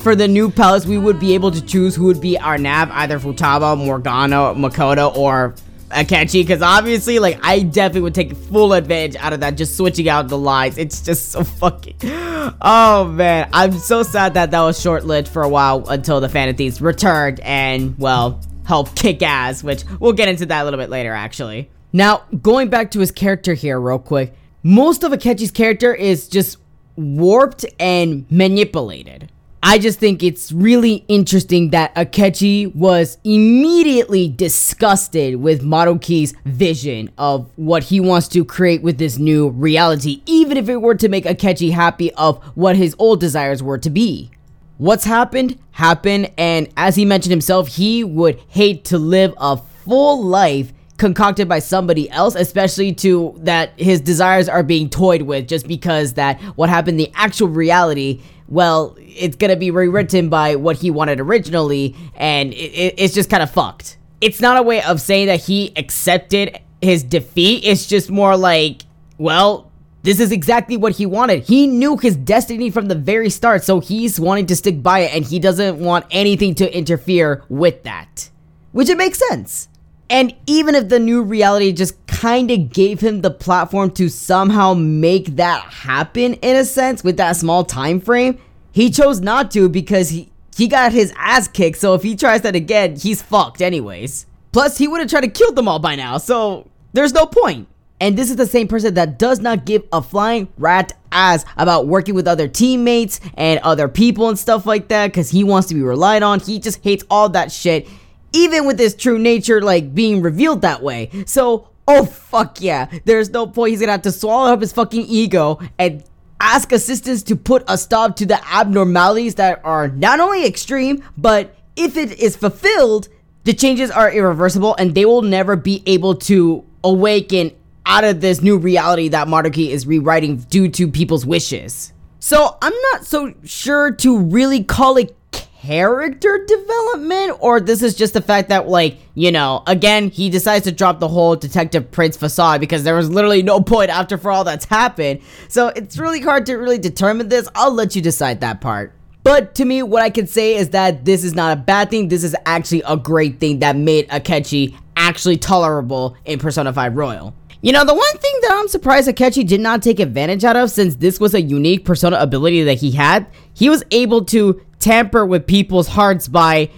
for the new palace, we would be able to choose who would be our nav, either Futaba, Morgana, Makoto, or Akechi, because obviously, like, I definitely would take full advantage out of that, just switching out the lines. It's just so fucking... Oh, man. I'm so sad that that was short-lived for a while until the Phantom returned and, well, help kick ass, which we'll get into that a little bit later, actually. Now, going back to his character here real quick, most of Akechi's character is just warped and manipulated. I just think it's really interesting that Akechi was immediately disgusted with Maruki's vision of what he wants to create with this new reality, even if it were to make Akechi happy of what his old desires were to be. What's happened, happened, and as he mentioned himself, he would hate to live a full life concocted by somebody else, especially to that his desires are being toyed with just because that what happened the actual reality, well, it's gonna be rewritten by what he wanted originally, and it, it, it's just kind of fucked. It's not a way of saying that he accepted his defeat, it's just more like, well, this is exactly what he wanted. He knew his destiny from the very start, so he's wanting to stick by it and he doesn't want anything to interfere with that. Which it makes sense. And even if the new reality just kind of gave him the platform to somehow make that happen in a sense with that small time frame, he chose not to because he he got his ass kicked. So if he tries that again, he's fucked anyways. Plus, he would have tried to kill them all by now. So there's no point. And this is the same person that does not give a flying rat ass about working with other teammates and other people and stuff like that because he wants to be relied on. He just hates all that shit, even with his true nature like being revealed that way. So, oh fuck yeah, there's no point. He's gonna have to swallow up his fucking ego and ask assistance to put a stop to the abnormalities that are not only extreme, but if it is fulfilled, the changes are irreversible and they will never be able to awaken out of this new reality that Maruki is rewriting due to people's wishes. So I'm not so sure to really call it character development or this is just the fact that like you know again he decides to drop the whole detective prince facade because there was literally no point after for all that's happened. So it's really hard to really determine this. I'll let you decide that part. But to me what i can say is that this is not a bad thing. This is actually a great thing that made akechi actually tolerable in persona 5 royal You know, the one thing that I'm surprised Akechi did not take advantage out of, since this was a unique persona ability that he had, he was able to tamper with people's hearts by,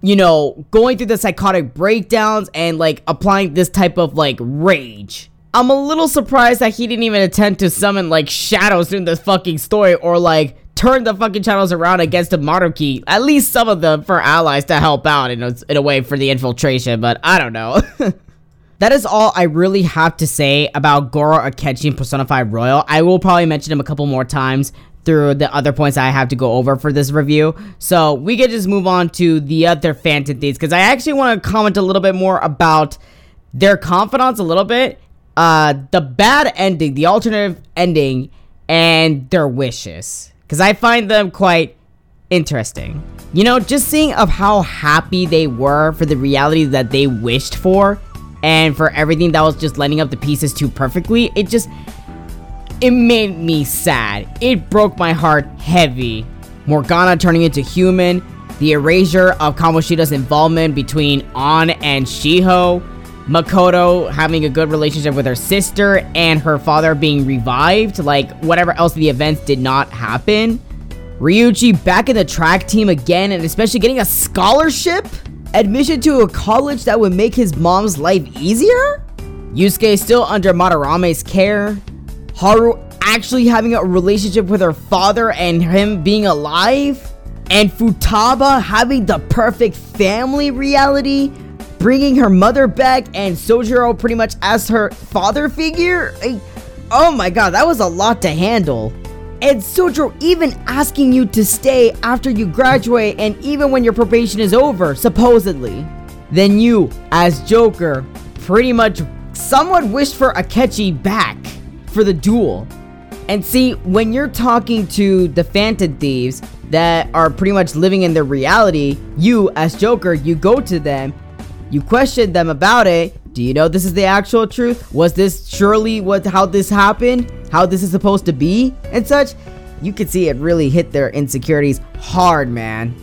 you know, going through the psychotic breakdowns and like applying this type of like rage. I'm a little surprised that he didn't even attempt to summon like shadows in the fucking story or like turn the fucking channels around against the Maruki. At least some of them for allies to help out in a, in a way for the infiltration, but I don't know. that is all I really have to say about Goro Akechi and Persona 5 Royal. I will probably mention him a couple more times through the other points I have to go over for this review. So we can just move on to the other Phantom Thieves because I actually want to comment a little bit more about their confidants a little bit. Uh, the bad ending, the alternative ending, and their wishes because I find them quite interesting. You know, just seeing of how happy they were for the reality that they wished for and for everything that was just lining up the pieces too perfectly, it just it made me sad. It broke my heart heavy. Morgana turning into human, the erasure of Kamoshida's involvement between Ann and Shiho, Makoto having a good relationship with her sister, and her father being revived, like whatever else the events did not happen. Ryuji back in the track team again, and especially getting a scholarship? Admission to a college that would make his mom's life easier? Yusuke still under Madarame's care. Haru actually having a relationship with her father and him being alive. And Futaba having the perfect family reality. Bringing her mother back and Sojiro pretty much as her father figure. I, oh my god, that was a lot to handle. And Sojiro even asking you to stay after you graduate and even when your probation is over, supposedly. Then you, as Joker, pretty much somewhat wished for Akechi back for the duel. And see, when you're talking to the Phantom Thieves that are pretty much living in their reality, you, as Joker, you go to them, you question them about it. Do you know this is the actual truth? Was this surely what how this happened? how this is supposed to be and such, you could see it really hit their insecurities hard, man.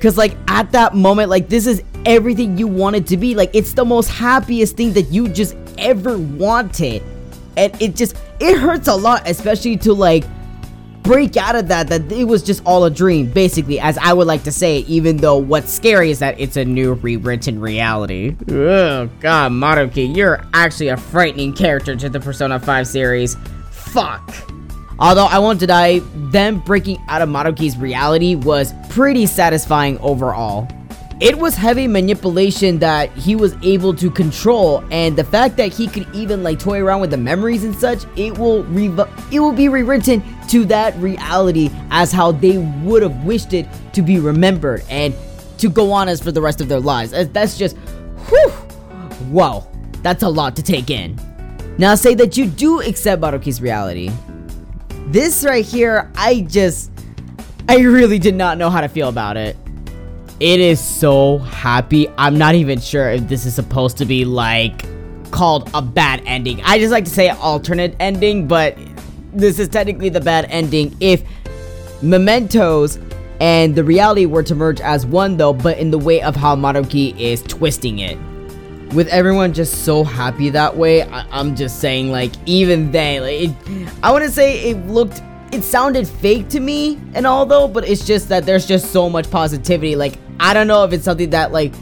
Cause like at that moment, like this is everything you wanted to be. Like it's the most happiest thing that you just ever wanted. And it just it hurts a lot, especially to like break out of that that it was just all a dream basically as i would like to say even though what's scary is that it's a new rewritten reality oh god maruki you're actually a frightening character to the persona 5 series fuck. Although I won't deny, them breaking out of Maruki's reality was pretty satisfying overall. It was heavy manipulation that he was able to control, and the fact that he could even like toy around with the memories and such, it will it will be rewritten to that reality as how they would have wished it to be remembered and to go on as for the rest of their lives. That's just, whew, whoa, that's a lot to take in. Now say that you do accept Maruki's reality. This right here, I just, I really did not know how to feel about it. It is so happy. I'm not even sure if this is supposed to be like called a bad ending. I just like to say alternate ending, but this is technically the bad ending if mementos and the reality were to merge as one though, but in the way of how Maruki is twisting it with everyone just so happy that way, I- am just saying, like, even they, like, it, I wouldn't say it looked, it sounded fake to me and all though, but it's just that there's just so much positivity. Like, I don't know if it's something that, like,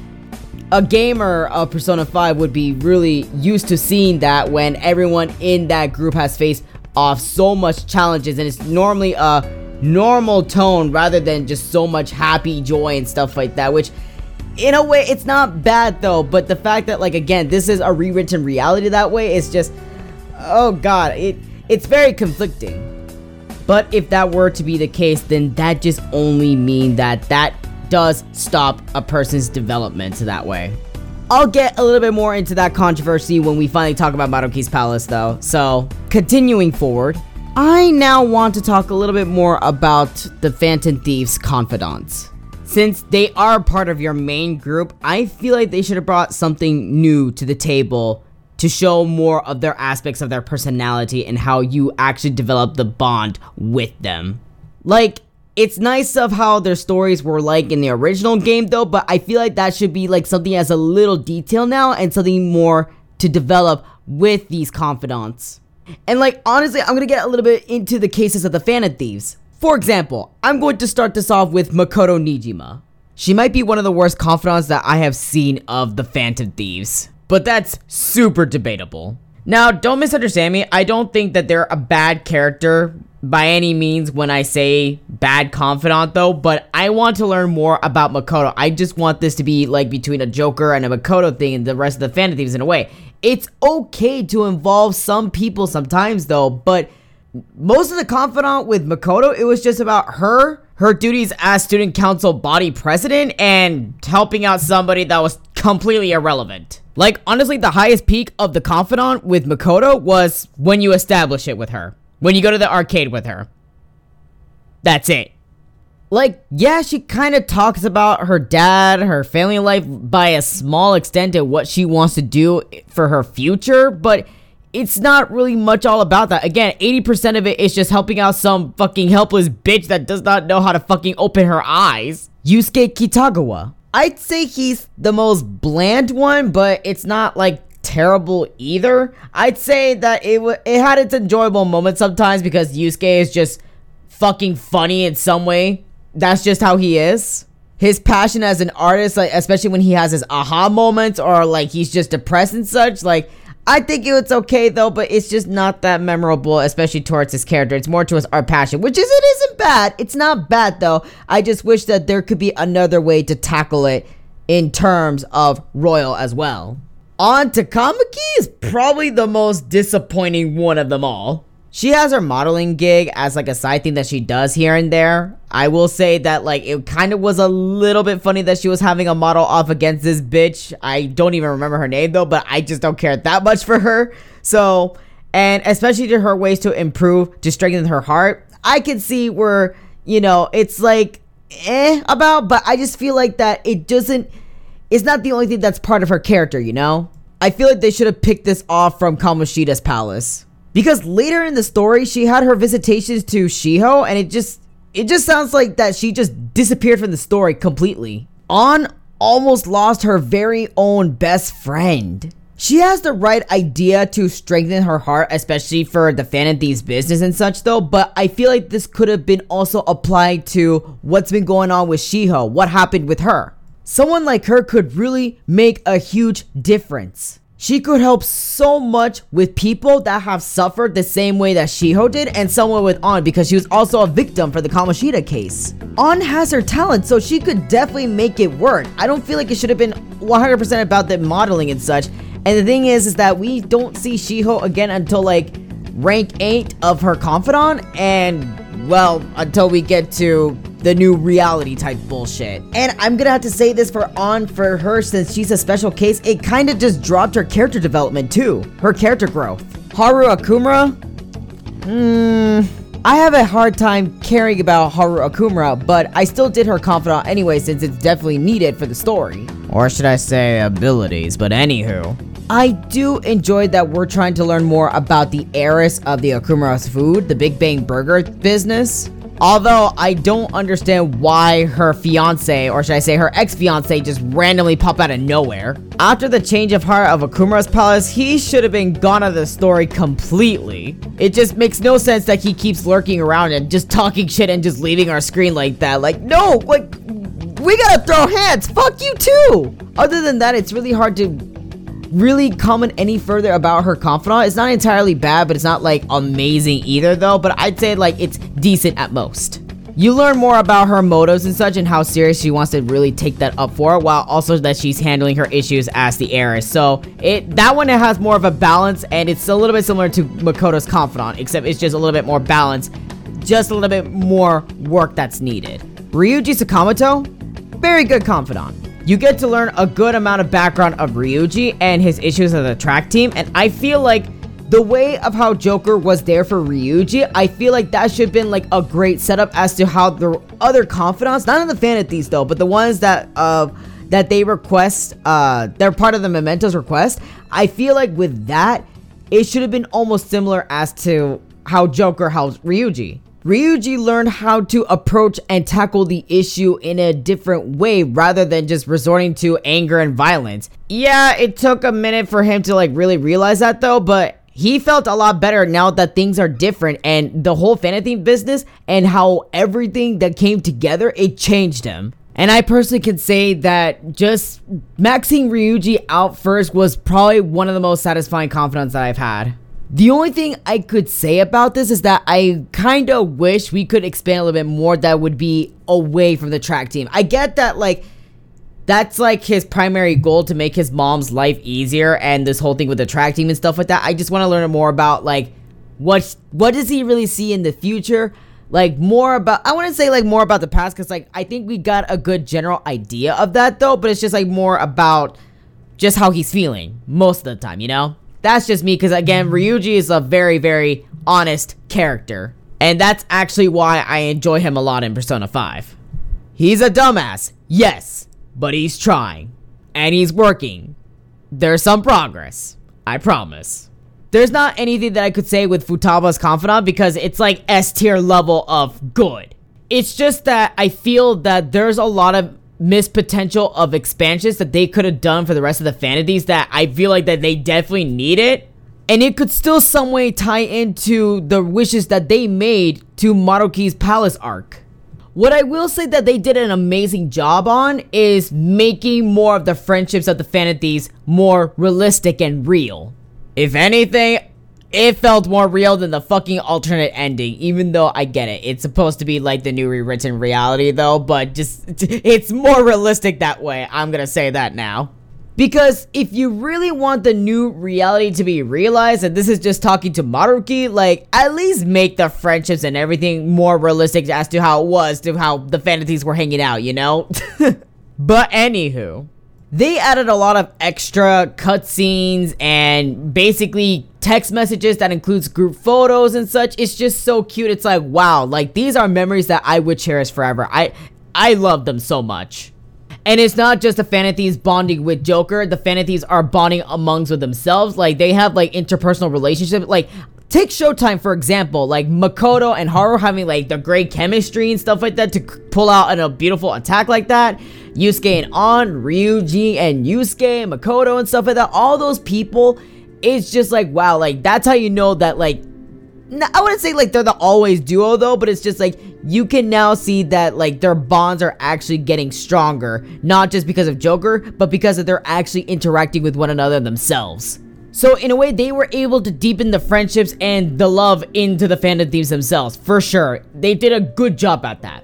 a gamer of Persona 5 would be really used to seeing that when everyone in that group has faced off so much challenges and it's normally a normal tone rather than just so much happy joy and stuff like that, which in a way, it's not bad though, but the fact that, like, again, this is a rewritten reality that way is just, oh god, it it's very conflicting. But if that were to be the case, then that just only mean that that does stop a person's development that way. I'll get a little bit more into that controversy when we finally talk about Maruki's Palace though. So, continuing forward, I now want to talk a little bit more about the Phantom Thieves' confidants. Since they are part of your main group, I feel like they should have brought something new to the table to show more of their aspects of their personality and how you actually develop the bond with them. Like, it's nice of how their stories were like in the original game though, but I feel like that should be like something as a little detail now and something more to develop with these confidants. And like honestly, I'm gonna get a little bit into the cases of the Phantom Thieves. For example, I'm going to start this off with Makoto Niijima. She might be one of the worst confidants that I have seen of the Phantom Thieves, but that's super debatable. Now, don't misunderstand me. I don't think that they're a bad character by any means when I say bad confidant though, but I want to learn more about Makoto. I just want this to be like between a Joker and a Makoto thing and the rest of the Phantom Thieves in a way. It's okay to involve some people sometimes though, but most of the confidant with Makoto, it was just about her, her duties as student council body president, and helping out somebody that was completely irrelevant. Like, honestly, the highest peak of the confidant with Makoto was when you establish it with her. When you go to the arcade with her. That's it. Like, yeah, she kind of talks about her dad, her family life by a small extent and what she wants to do for her future, but it's not really much all about that. Again, 80% of it is just helping out some fucking helpless bitch that does not know how to fucking open her eyes. Yusuke Kitagawa. I'd say he's the most bland one, but it's not like terrible either. I'd say that it w- it had its enjoyable moments sometimes because Yusuke is just fucking funny in some way. That's just how he is. His passion as an artist, like especially when he has his aha moments or like he's just depressed and such, like I think it's okay though, but it's just not that memorable, especially towards his character. It's more towards our passion, which is it isn't bad. It's not bad though. I just wish that there could be another way to tackle it in terms of Royal as well. Ann Takamaki is probably the most disappointing one of them all. She has her modeling gig as like a side thing that she does here and there. I will say that like it kind of was a little bit funny that she was having a model off against this bitch. I don't even remember her name though, but I just don't care that much for her. So, and especially to her ways to improve, to strengthen her heart, I can see where, you know, it's like eh about, but I just feel like that it doesn't it's not the only thing that's part of her character, you know? I feel like they should have picked this off from Kamoshida's palace. Because later in the story, she had her visitations to Shiho, and it just it just sounds like that she just disappeared from the story completely. Ann almost lost her very own best friend. She has the right idea to strengthen her heart, especially for the Phantom Thieves business and such, though. But I feel like this could have been also applied to what's been going on with Shiho, what happened with her. Someone like her could really make a huge difference. She could help so much with people that have suffered the same way that Shiho did and someone with Ann because she was also a victim for the Kamoshida case. Ann has her talent so she could definitely make it work. I don't feel like it should have been 100% about the modeling and such. And the thing is is that we don't see Shiho again until like rank 8 of her confidant and well until we get to the new reality type bullshit. And I'm gonna have to say this for Ann for her since she's a special case, it kind of just dropped her character development too, her character growth. Haru Okumura? Hmm. I have a hard time caring about Haru Okumura, but I still did her confidant anyway since it's definitely needed for the story. Or should I say abilities, but anywho. I do enjoy that we're trying to learn more about the heiress of the Okumura's food, the Big Bang Burger business. Although I don't understand why her fiance, or should I say her ex-fiance, just randomly pop out of nowhere. After the change of heart of Okumura's palace, he should have been gone out of the story completely. It just makes no sense that he keeps lurking around and just talking shit and just leaving our screen like that. Like, no, like, we gotta throw hands. Fuck you too. Other than that, it's really hard to really comment any further about her confidant. It's not entirely bad, but it's not like amazing either though, but I'd say like it's decent at most. You learn more about her motives and such and how serious she wants to really take that up for while also that she's handling her issues as the heiress. So it that one it has more of a balance and it's a little bit similar to Makoto's confidant, except it's just a little bit more balanced, just a little bit more work that's needed. Ryuji Sakamoto, very good confidant you get to learn a good amount of background of Ryuji and his issues as a track team, and I feel like the way of how Joker was there for Ryuji, I feel like that should have been like a great setup as to how the other confidants, not in the Thieves though, but the ones that uh that they request, uh, they're part of the Mementos request. I feel like with that, it should have been almost similar as to how Joker helps Ryuji. Ryuji learned how to approach and tackle the issue in a different way rather than just resorting to anger and violence. Yeah, it took a minute for him to like really realize that though, but he felt a lot better now that things are different and the whole fantasy business and how everything that came together, it changed him. And I personally can say that just maxing Ryuji out first was probably one of the most satisfying confidants that I've had. The only thing I could say about this is that I kind of wish we could expand a little bit more that would be away from the track team. I get that, like, that's like his primary goal to make his mom's life easier and this whole thing with the track team and stuff like that. I just want to learn more about, like, what what does he really see in the future? Like more about I want to say like more about the past cuz like I think we got a good general idea of that though, but it's just like more about just how he's feeling most of the time, you know? That's just me because again, Ryuji is a very, very honest character. And that's actually why I enjoy him a lot in Persona 5. He's a dumbass, yes, but he's trying. And he's working. There's some progress. I promise. There's not anything that I could say with Futaba's Confidant because it's like S tier level of good. It's just that I feel that there's a lot of missed potential of expansions that they could have done for the rest of the Phantom Thieves that I feel like that they definitely need it. And it could still some way tie into the wishes that they made to Maruki's palace arc. What I will say that they did an amazing job on is making more of the friendships of the Phantom Thieves more realistic and real. If anything, it felt more real than the fucking alternate ending, even though I get it. It's supposed to be like the new rewritten reality, though, but just it's more realistic that way. I'm gonna say that now. Because if you really want the new reality to be realized, and this is just talking to Maruki, like, at least make the friendships and everything more realistic as to how it was, to how the Phantom Thieves were hanging out, you know? but anywho, they added a lot of extra cutscenes and basically text messages that includes group photos and such. It's just so cute. It's like, wow, like these are memories that I would cherish forever. I I love them so much. And it's not just the Phantom Thieves bonding with Joker. The Phantom Thieves are bonding amongst with themselves. Like they have like interpersonal relationships. Like take Showtime for example. Like Makoto and Haru having like the great chemistry and stuff like that to pull out a beautiful attack like that. Yusuke and Ann, Ryuji and Yusuke, Makoto and stuff like that. All those people, it's just like, wow, like that's how you know that like I wouldn't say like they're the always duo though, but it's just like you can now see that like their bonds are actually getting stronger, not just because of Joker, but because of they're actually interacting with one another themselves. So in a way, they were able to deepen the friendships and the love into the Phantom Thieves themselves, for sure. They did a good job at that.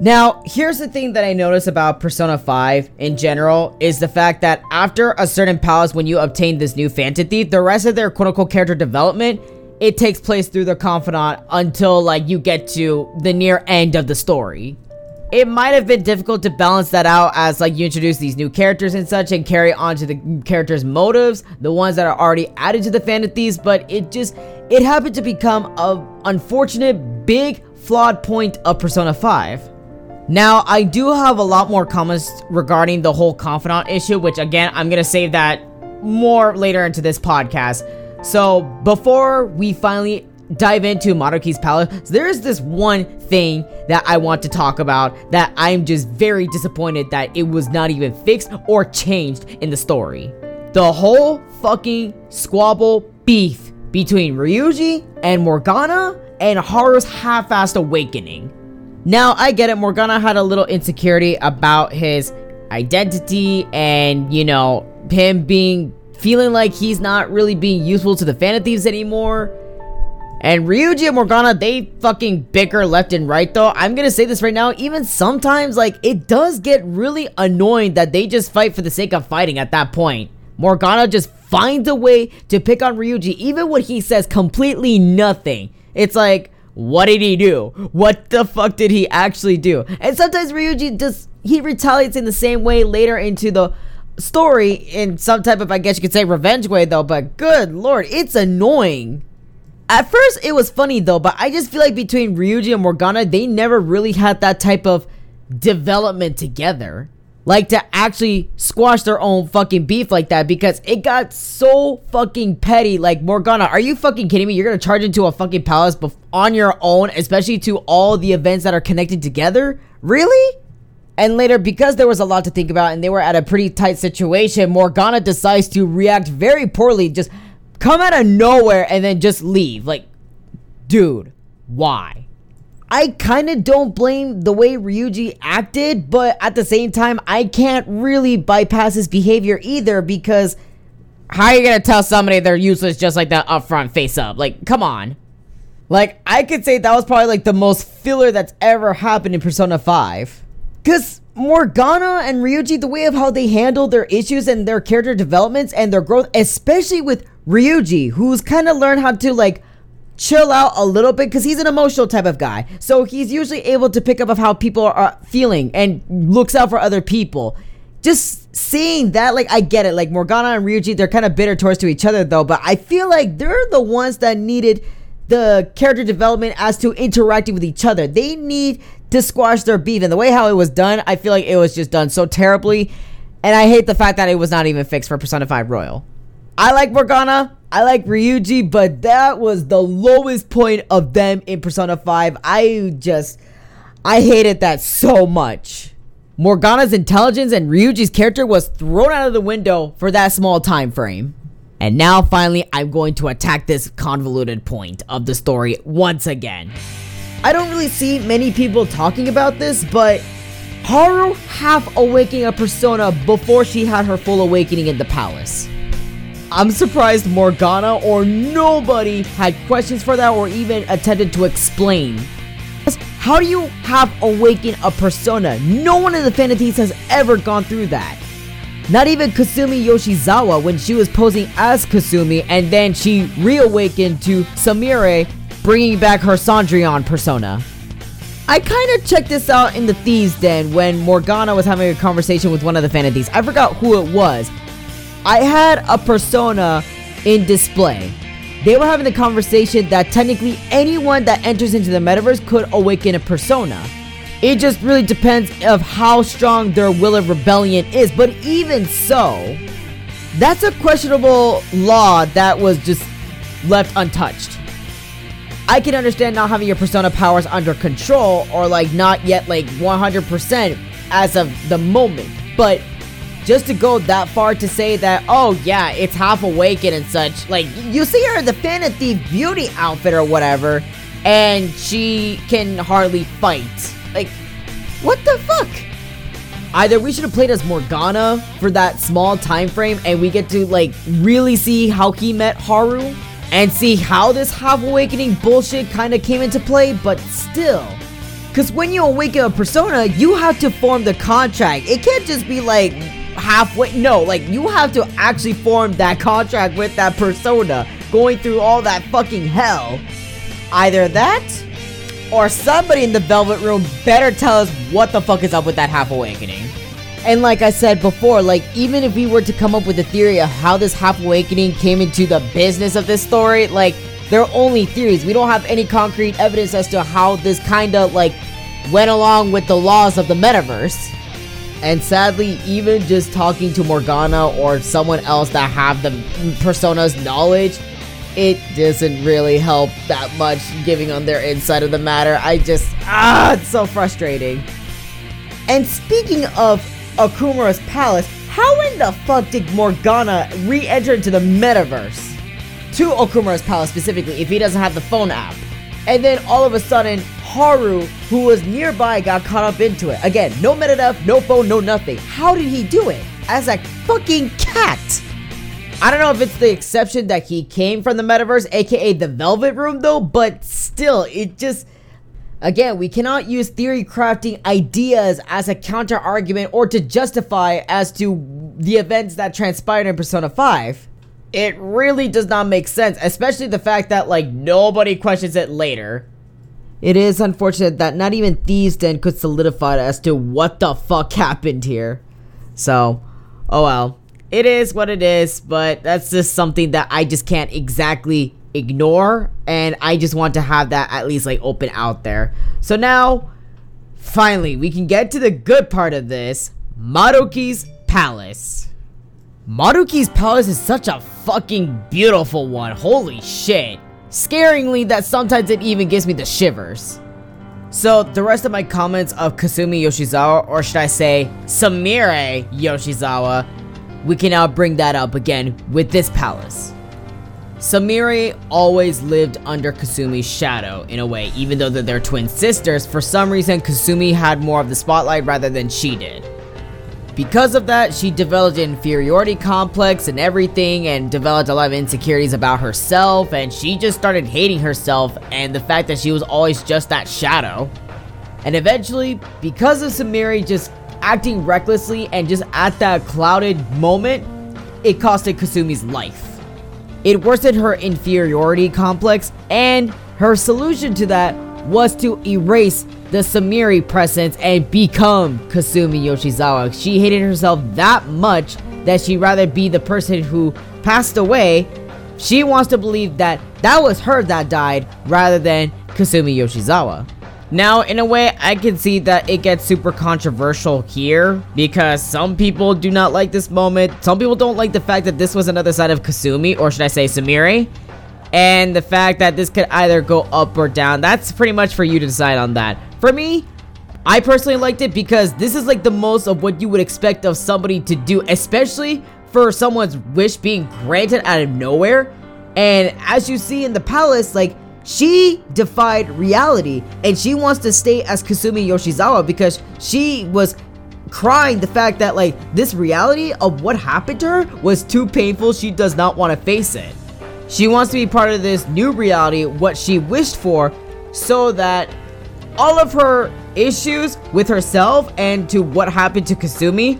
Now, here's the thing that I notice about Persona 5 in general is the fact that after a certain palace, when you obtain this new Phantom Thief, the rest of their quote unquote character development, it takes place through the Confidant until like you get to the near end of the story. It might have been difficult to balance that out as like you introduce these new characters and such and carry on to the characters' motives, the ones that are already added to the Thieves, but it just, it happened to become a unfortunate, big, flawed point of Persona 5. Now, I do have a lot more comments regarding the whole confidant issue, which again, I'm gonna save that more later into this podcast. So, before we finally dive into Maruki's Palace, there's this one thing that I want to talk about that I'm just very disappointed that it was not even fixed or changed in the story. The whole fucking squabble beef between Ryuji and Morgana and Haru's half-assed awakening. Now, I get it, Morgana had a little insecurity about his identity and, you know, him being feeling like he's not really being useful to the Phantom Thieves anymore. And Ryuji and Morgana, they fucking bicker left and right though. I'm gonna say this right now, even sometimes, like, it does get really annoying that they just fight for the sake of fighting at that point. Morgana just finds a way to pick on Ryuji, even when he says completely nothing. It's like, what did he do? What the fuck did he actually do? And sometimes Ryuji just he retaliates in the same way later into the story in some type of I guess you could say revenge way though, but good lord, it's annoying. At first it was funny though, but I just feel like between Ryuji and Morgana, they never really had that type of development together. like to actually squash their own fucking beef like that because it got so fucking petty. Like Morgana, are you fucking kidding me? You're gonna charge into a fucking palace bef- on your own, especially to all the events that are connected together? Really? And later, because there was a lot to think about and they were at a pretty tight situation, Morgana decides to react very poorly, just come out of nowhere and then just leave. Like, dude, why? I kind of don't blame the way Ryuji acted, but at the same time, I can't really bypass his behavior either because how are you gonna tell somebody they're useless just like that up front, face up? Like, come on. Like, I could say that was probably like the most filler that's ever happened in Persona 5. Because Morgana and Ryuji, the way of how they handle their issues and their character developments and their growth, especially with Ryuji, who's kind of learned how to like chill out a little bit because he's an emotional type of guy. So he's usually able to pick up of how people are uh, feeling and looks out for other people. Just seeing that, like, I get it. Like, Morgana and Ryuji, they're kind of bitter towards to each other, though. But I feel like they're the ones that needed the character development as to interacting with each other. They need to squash their beef. And the way how it was done, I feel like it was just done so terribly. And I hate the fact that it was not even fixed for Persona 5 Royal. I like Morgana, I like Ryuji, but that was the lowest point of them in Persona 5. I just, I hated that so much. Morgana's intelligence and Ryuji's character was thrown out of the window for that small time frame. And now finally, I'm going to attack this convoluted point of the story once again. I don't really see many people talking about this, but Haru half awakening a persona before she had her full awakening in the palace. I'm surprised Morgana or nobody had questions for that or even attempted to explain. How do you have awaken a persona? No one in the Phantom Thieves has ever gone through that. Not even Kasumi Yoshizawa when she was posing as Kasumi and then she reawakened to Sumire bringing back her Cendrillon persona. I kind of checked this out in the Thieves Den when Morgana was having a conversation with one of the Phantom Thieves. I forgot who it was. I had a persona in display. They were having the conversation that technically anyone that enters into the metaverse could awaken a persona. It just really depends of how strong their will of rebellion is. But even so, that's a questionable law that was just left untouched. I can understand not having your persona powers under control or like not yet like 100% as of the moment. But just to go that far to say that, oh yeah, it's half awakened and such, like you see her in the Thief beauty outfit or whatever, and she can hardly fight. Like, what the fuck? Either we should have played as Morgana for that small time frame and we get to like really see how he met Haru and see how this half awakening bullshit kind of came into play, but still. Because when you awaken a persona, you have to form the contract. It can't just be like halfway. No, like you have to actually form that contract with that persona, going through all that fucking hell. Either that, or somebody in the Velvet Room better tell us what the fuck is up with that half awakening. And like I said before, like even if we were to come up with a theory of how this half awakening came into the business of this story, like they're only theories. We don't have any concrete evidence as to how this kind of like went along with the laws of the metaverse. And sadly, even just talking to Morgana or someone else that have the persona's knowledge, it doesn't really help that much giving on their insight of the matter. I just ah, it's so frustrating. And speaking of Okumura's palace, how in the fuck did Morgana re-enter into the metaverse? To Okumura's palace specifically, if he doesn't have the phone app. And then all of a sudden, Haru, who was nearby, got caught up into it. Again, no Metanav, no phone, no nothing. How did he do it? As a fucking cat! I don't know if it's the exception that he came from the metaverse, aka the Velvet Room, though, but still, it just Again, we cannot use theory crafting ideas as a counter argument or to justify as to the events that transpired in Persona 5. It really does not make sense, especially the fact that like nobody questions it later. It is unfortunate that not even Thieves Den could solidify as to what the fuck happened here. So, oh well. It is what it is, but that's just something that I just can't exactly ignore and I just want to have that at least like open out there. So now finally we can get to the good part of this. Maruki's Palace. Maruki's Palace is such a fucking beautiful one. Holy shit. Scaringly that sometimes it even gives me the shivers. So the rest of my comments of Kasumi Yoshizawa, or should I say Sumire Yoshizawa, we can now bring that up again with this palace. Sumire always lived under Kasumi's shadow in a way, even though they're twin sisters, for some reason Kasumi had more of the spotlight rather than she did. Because of that, she developed an inferiority complex and everything and developed a lot of insecurities about herself and she just started hating herself and the fact that she was always just that shadow. And eventually, because of Sumire just acting recklessly and just at that clouded moment, it costed Kasumi's life. It worsened her inferiority complex and her solution to that was to erase the Sumire presence and become Kasumi Yoshizawa. She hated herself that much that she'd rather be the person who passed away. She wants to believe that that was her that died rather than Kasumi Yoshizawa. Now, in a way, I can see that it gets super controversial here because some people do not like this moment. Some people don't like the fact that this was another side of Kasumi, or should I say Sumire, and the fact that this could either go up or down. That's pretty much for you to decide on that. For me, I personally liked it because this is like the most of what you would expect of somebody to do, especially for someone's wish being granted out of nowhere. And as you see in the palace, like she defied reality and she wants to stay as Kasumi Yoshizawa because she was crying the fact that like this reality of what happened to her was too painful. She does not want to face it. She wants to be part of this new reality, what she wished for, so that all of her issues with herself and to what happened to Kasumi,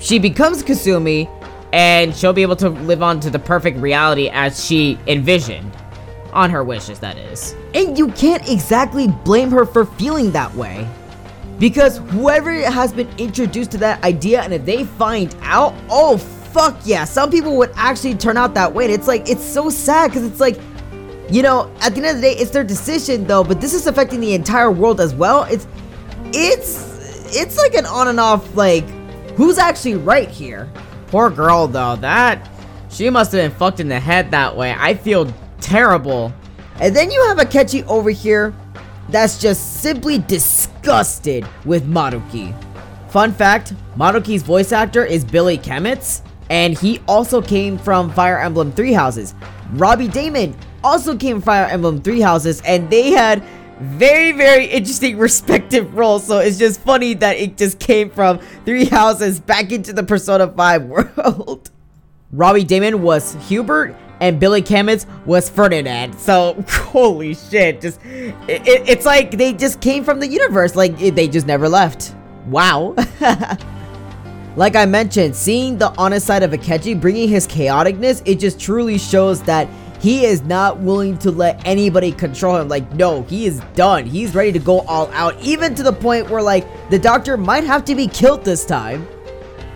she becomes Kasumi and she'll be able to live on to the perfect reality as she envisioned. On her wishes, that is. And you can't exactly blame her for feeling that way. Because whoever has been introduced to that idea and if they find out, oh fuck yeah, some people would actually turn out that way. And it's like, it's so sad because it's like, you know, at the end of the day, it's their decision though, but this is affecting the entire world as well. It's, it's, it's like an on and off, like, who's actually right here? Poor girl though, that, she must have been fucked in the head that way. I feel terrible. And then you have a Akechi over here that's just simply disgusted with Maruki. Fun fact, Maruki's voice actor is Billy Kametz, and he also came from Fire Emblem Three Houses. Robbie Daymond also came Fire Emblem Three Houses, and they had very, very interesting respective roles. So it's just funny that it just came from Three Houses back into the Persona 5 world. Robbie Daymond was Hubert, and Billy Kametz was Ferdinand. So, holy shit, just, it, it, it's like they just came from the universe, like it, they just never left. Wow. Like I mentioned, seeing the honest side of Akechi bringing his chaoticness, it just truly shows that he is not willing to let anybody control him. Like, no, he is done. He's ready to go all out, even to the point where, like, the doctor might have to be killed this time.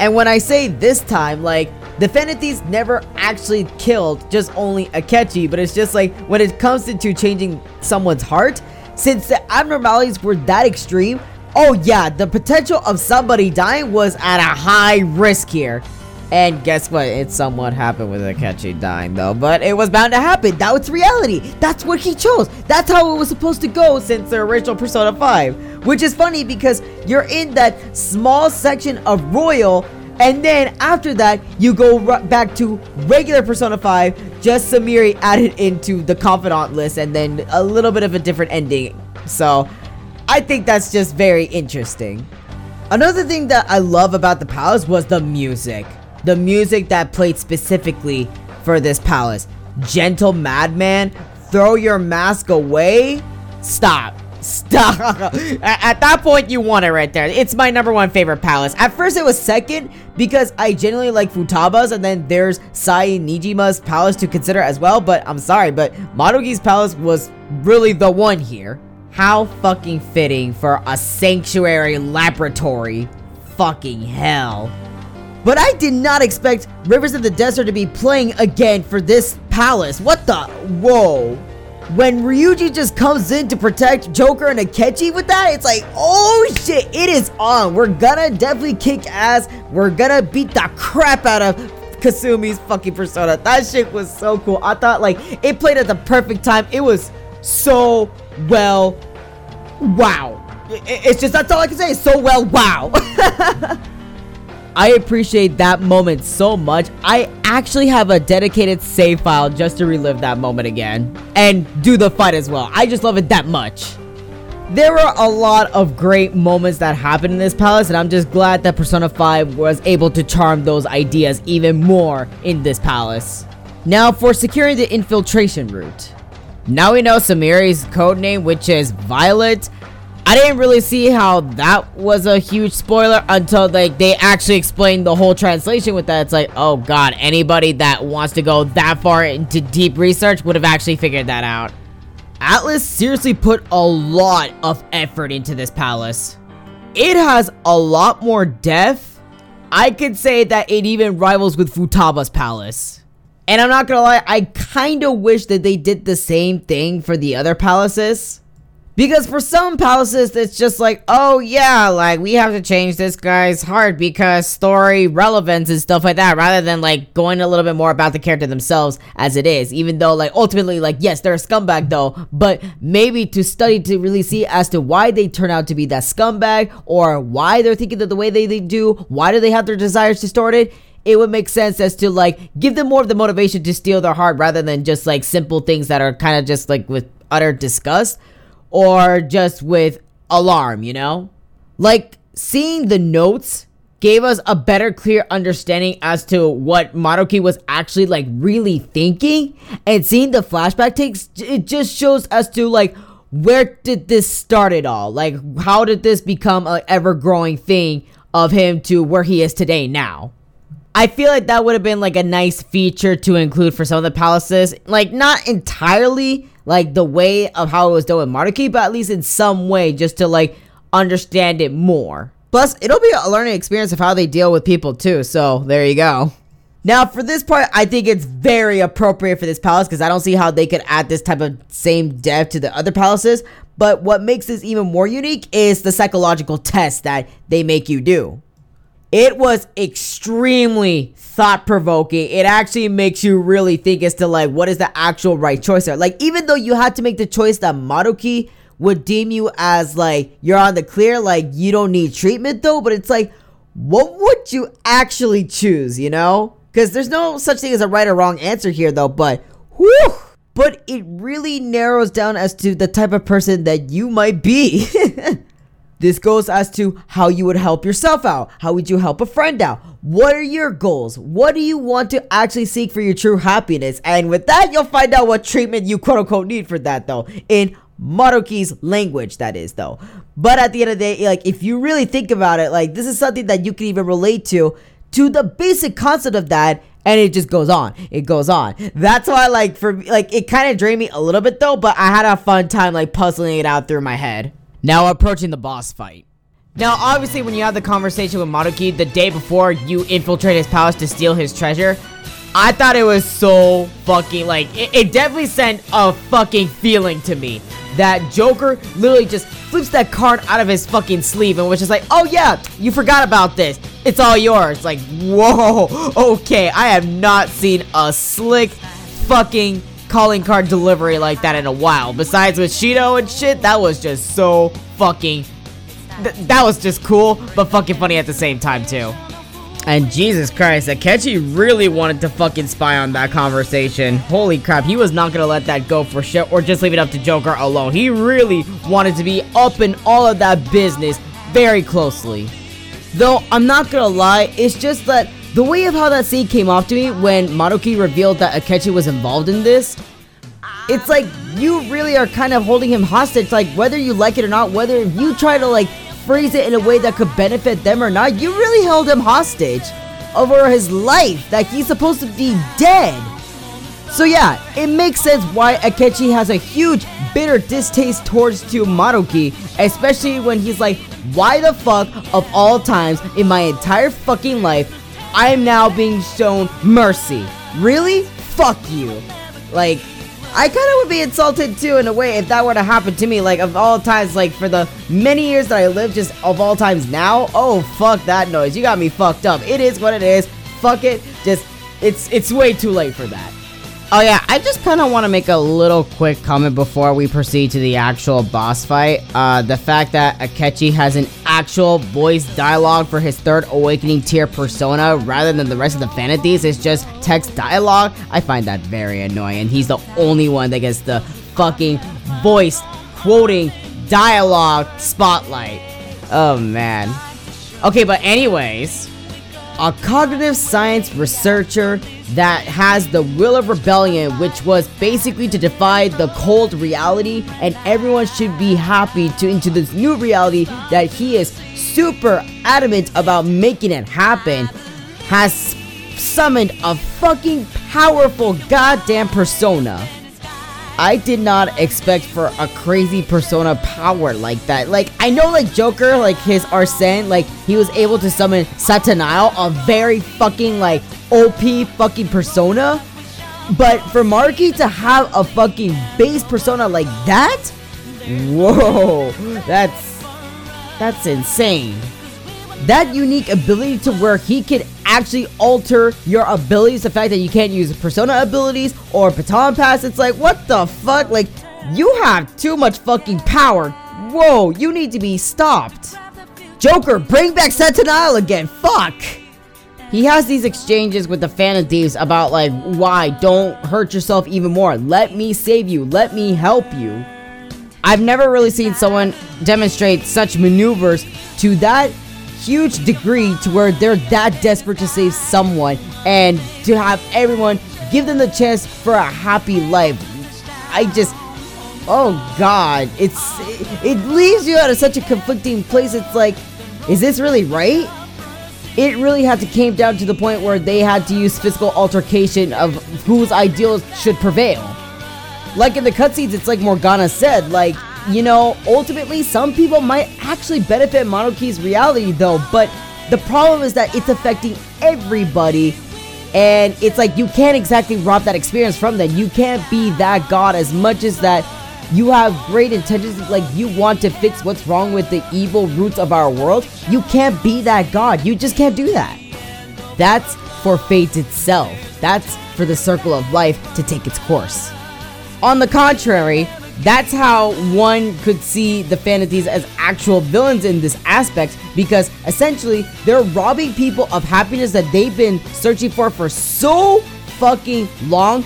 And when I say this time, like, the Phantom Thieves never actually killed just only Akechi, but it's just like, when it comes to changing someone's heart, since the abnormalities were that extreme, Oh yeah, the potential of somebody dying was at a high risk here. And guess what? It somewhat happened with Akechi dying though, but it was bound to happen. That was reality. That's what he chose. That's how it was supposed to go since the original Persona 5. Which is funny because you're in that small section of Royal and then after that, you go back to regular Persona 5, just Sumire added into the Confidant list, and then a little bit of a different ending. So, I think that's just very interesting. Another thing that I love about the palace was the music. The music that played specifically for this palace. Gentle Madman, throw your mask away. Stop. Stop. At that point, you want it right there. It's my number one favorite palace. At first, it was second because I genuinely like Futaba's, and then there's Sae Niijima's palace to consider as well. But I'm sorry, but Maruki's palace was really the one here. How fucking fitting for a sanctuary laboratory. Fucking hell. But I did not expect Rivers of the Desert to be playing again for this palace. What the? Whoa. when Ryuji just comes in to protect Joker and Akechi with that, it's like, oh shit, it is on. We're gonna definitely kick ass. We're gonna beat the crap out of Kasumi's fucking persona. That shit was so cool. I thought like it played at the perfect time. It was so well. Wow. It's just that's all I can say. So well. Wow. I appreciate that moment so much. I actually have a dedicated save file just to relive that moment again and do the fight as well. I just love it that much. There were a lot of great moments that happened in this palace, and I'm just glad that Persona 5 was able to charm those ideas even more in this palace. Now for securing the infiltration route. Now we know Sumire's codename, which is Violet. I didn't really see how that was a huge spoiler until like they actually explained the whole translation with that. It's like, oh god, anybody that wants to go that far into deep research would have actually figured that out. Atlus seriously put a lot of effort into this palace. It has a lot more depth. I could say that it even rivals with Futaba's palace. And I'm not gonna lie, I kinda wish that they did the same thing for the other palaces. Because for some palaces, it's just like, oh yeah, like we have to change this guy's heart because story relevance and stuff like that, rather than like going a little bit more about the character themselves as it is. Even though, like, ultimately, like, yes, they're a scumbag though, but maybe to study to really see as to why they turn out to be that scumbag or why they're thinking that the way they, they do, why do they have their desires distorted it would make sense as to like give them more of the motivation to steal their heart rather than just like simple things that are kind of just like with utter disgust or just with alarm, you know? Like seeing the notes gave us a better clear understanding as to what Maruki was actually like really thinking and seeing the flashback takes it just shows us to like where did this start at all? Like how did this become a ever growing thing of him to where he is today now? I feel like that would have been like a nice feature to include for some of the palaces. Like not entirely like the way of how it was done with Maruki, but at least in some way just to like understand it more. Plus, it'll be a learning experience of how they deal with people too. So there you go. Now, for this part, I think it's very appropriate for this palace because I don't see how they could add this type of same depth to the other palaces. But what makes this even more unique is the psychological test that they make you do. It was extremely thought provoking. It actually makes you really think as to like what is the actual right choice there. Like even though you had to make the choice that Maruki would deem you as like you're on the clear, like you don't need treatment though, but it's like what would you actually choose, you know? Because there's no such thing as a right or wrong answer here though, but whew, but it really narrows down as to the type of person that you might be. This goes as to how you would help yourself out. How would you help a friend out? What are your goals? What do you want to actually seek for your true happiness? And with that, you'll find out what treatment you quote unquote need for that, though. In Maruki's language, that is, though. But at the end of the day, like, if you really think about it, like, this is something that you can even relate to, to the basic concept of that and it just goes on it goes on that's why like for like it kind of drained me a little bit though but i had a fun time like puzzling it out through my head now approaching the boss fight. Now, obviously, when you have the conversation with Maruki the day before you infiltrate his palace to steal his treasure, I thought it was so fucking, like, it, it definitely sent a fucking feeling to me. That Joker literally just flips that card out of his fucking sleeve and was just like, oh yeah, you forgot about this. It's all yours. Like, whoa, okay, I have not seen a slick fucking calling card delivery like that in a while. Besides with Shido and shit, that was just so fucking... Th that was just cool, but fucking funny at the same time, too. And Jesus Christ, Akechi really wanted to fucking spy on that conversation. Holy crap, he was not gonna let that go for shit or just leave it up to Joker alone. He really wanted to be up in all of that business very closely. Though, I'm not gonna lie, it's just that the way of how that scene came off to me when Maruki revealed that Akechi was involved in this, it's like you really are kind of holding him hostage, like whether you like it or not, whether you try to like phrase it in a way that could benefit them or not, you really held him hostage over his life that he's supposed to be dead. So yeah, it makes sense why Akechi has a huge bitter distaste towards to Maruki, especially when he's like, why the fuck of all times in my entire fucking life I am now being shown mercy. Really? Fuck you. Like, I kind of would be insulted too in a way if that were to happen to me. Like of all times, like for the many years that I lived, just of all times now. Oh fuck that noise! You got me fucked up. It is what it is. Fuck it. Just it's it's way too late for that. Oh yeah, I just kind of want to make a little quick comment before we proceed to the actual boss fight. Uh, the fact that Akechi has an actual voice dialogue for his third Awakening tier persona rather than the rest of the Phantom Thieves is just text dialogue. I find that very annoying. He's the only one that gets the fucking voice quoting dialogue spotlight. Oh man. Okay, but anyways, a cognitive science researcher that has the will of rebellion, which was basically to defy the cold reality, and everyone should be happy to into this new reality that he is super adamant about making it happen, has summoned a fucking powerful goddamn persona. I did not expect for a crazy persona power like that. Like, I know, like, Joker, like, his Arsene, like, he was able to summon Satanael, a very fucking, like, OP fucking persona. But for Maruki to have a fucking base persona like that? Whoa, that's, that's insane that unique ability to where he can actually alter your abilities. The fact that you can't use persona abilities or baton pass, it's like, what the fuck? Like, you have too much fucking power. Whoa, you need to be stopped. Joker, bring back Satanael again. Fuck. He has these exchanges with the Phantom Thieves about like, why? Don't hurt yourself even more. Let me save you. Let me help you. I've never really seen someone demonstrate such maneuvers to that huge degree to where they're that desperate to save someone and to have everyone give them the chance for a happy life. I just oh god, it's it, leaves you out of such a conflicting place. It's like is this really right? It really had to came down to the point where they had to use physical altercation of whose ideals should prevail. Like in the cutscenes, it's like Morgana said, like you know, ultimately, some people might actually benefit Maruki's reality though, but the problem is that it's affecting everybody. And it's like you can't exactly rob that experience from them. You can't be that god as much as that you have great intentions, like you want to fix what's wrong with the evil roots of our world. You can't be that god. You just can't do that. That's for fate itself. That's for the circle of life to take its course. On the contrary, that's how one could see the Phantom Thieves as actual villains in this aspect because essentially they're robbing people of happiness that they've been searching for for so fucking long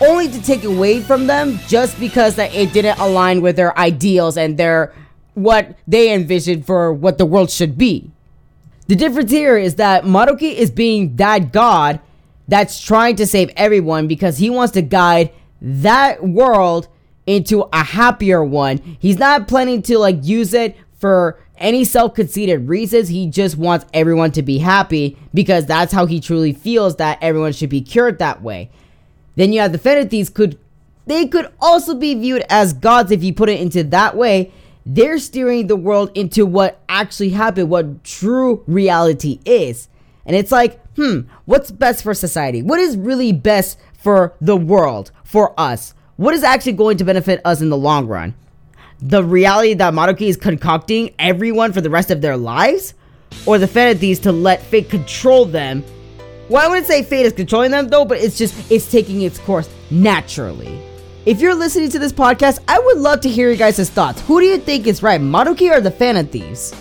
only to take away from them just because that it didn't align with their ideals and their what they envisioned for what the world should be. The difference here is that Maruki is being that god that's trying to save everyone because he wants to guide that world into a happier one. He's not planning to like use it for any self-conceited reasons. He just wants everyone to be happy because that's how he truly feels that everyone should be cured that way. Then you have the Phantom Thieves could they could also be viewed as gods if you put it into that way. They're steering the world into what actually happened, what true reality is. And it's like, hmm, what's best for society? What is really best for the world, for us? What is actually going to benefit us in the long run? The reality that Maruki is concocting everyone for the rest of their lives? Or the Phantom Thieves to let fate control them? Well, I wouldn't say fate is controlling them though, but it's just, it's taking its course naturally. If you're listening to this podcast, I would love to hear you guys' thoughts. Who do you think is right, Maruki or the Phantom Thieves?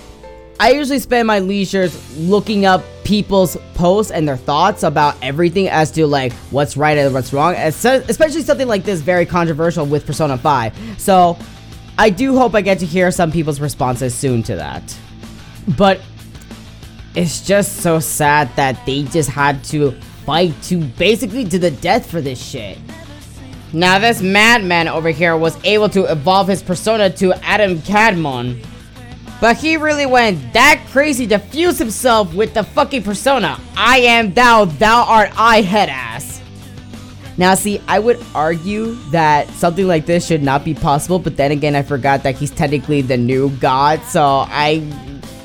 I usually spend my leisures looking up people's posts and their thoughts about everything as to like what's right and what's wrong, especially something like this very controversial with Persona 5. So I do hope I get to hear some people's responses soon to that. But it's just so sad that they just had to fight to basically to the death for this shit. Now this madman over here was able to evolve his persona to Adam Kadmon. But he really went that crazy to fuse himself with the fucking persona. I am thou, thou art I, head ass. Now, see, I would argue that something like this should not be possible, but then again, I forgot that he's technically the new god, so I.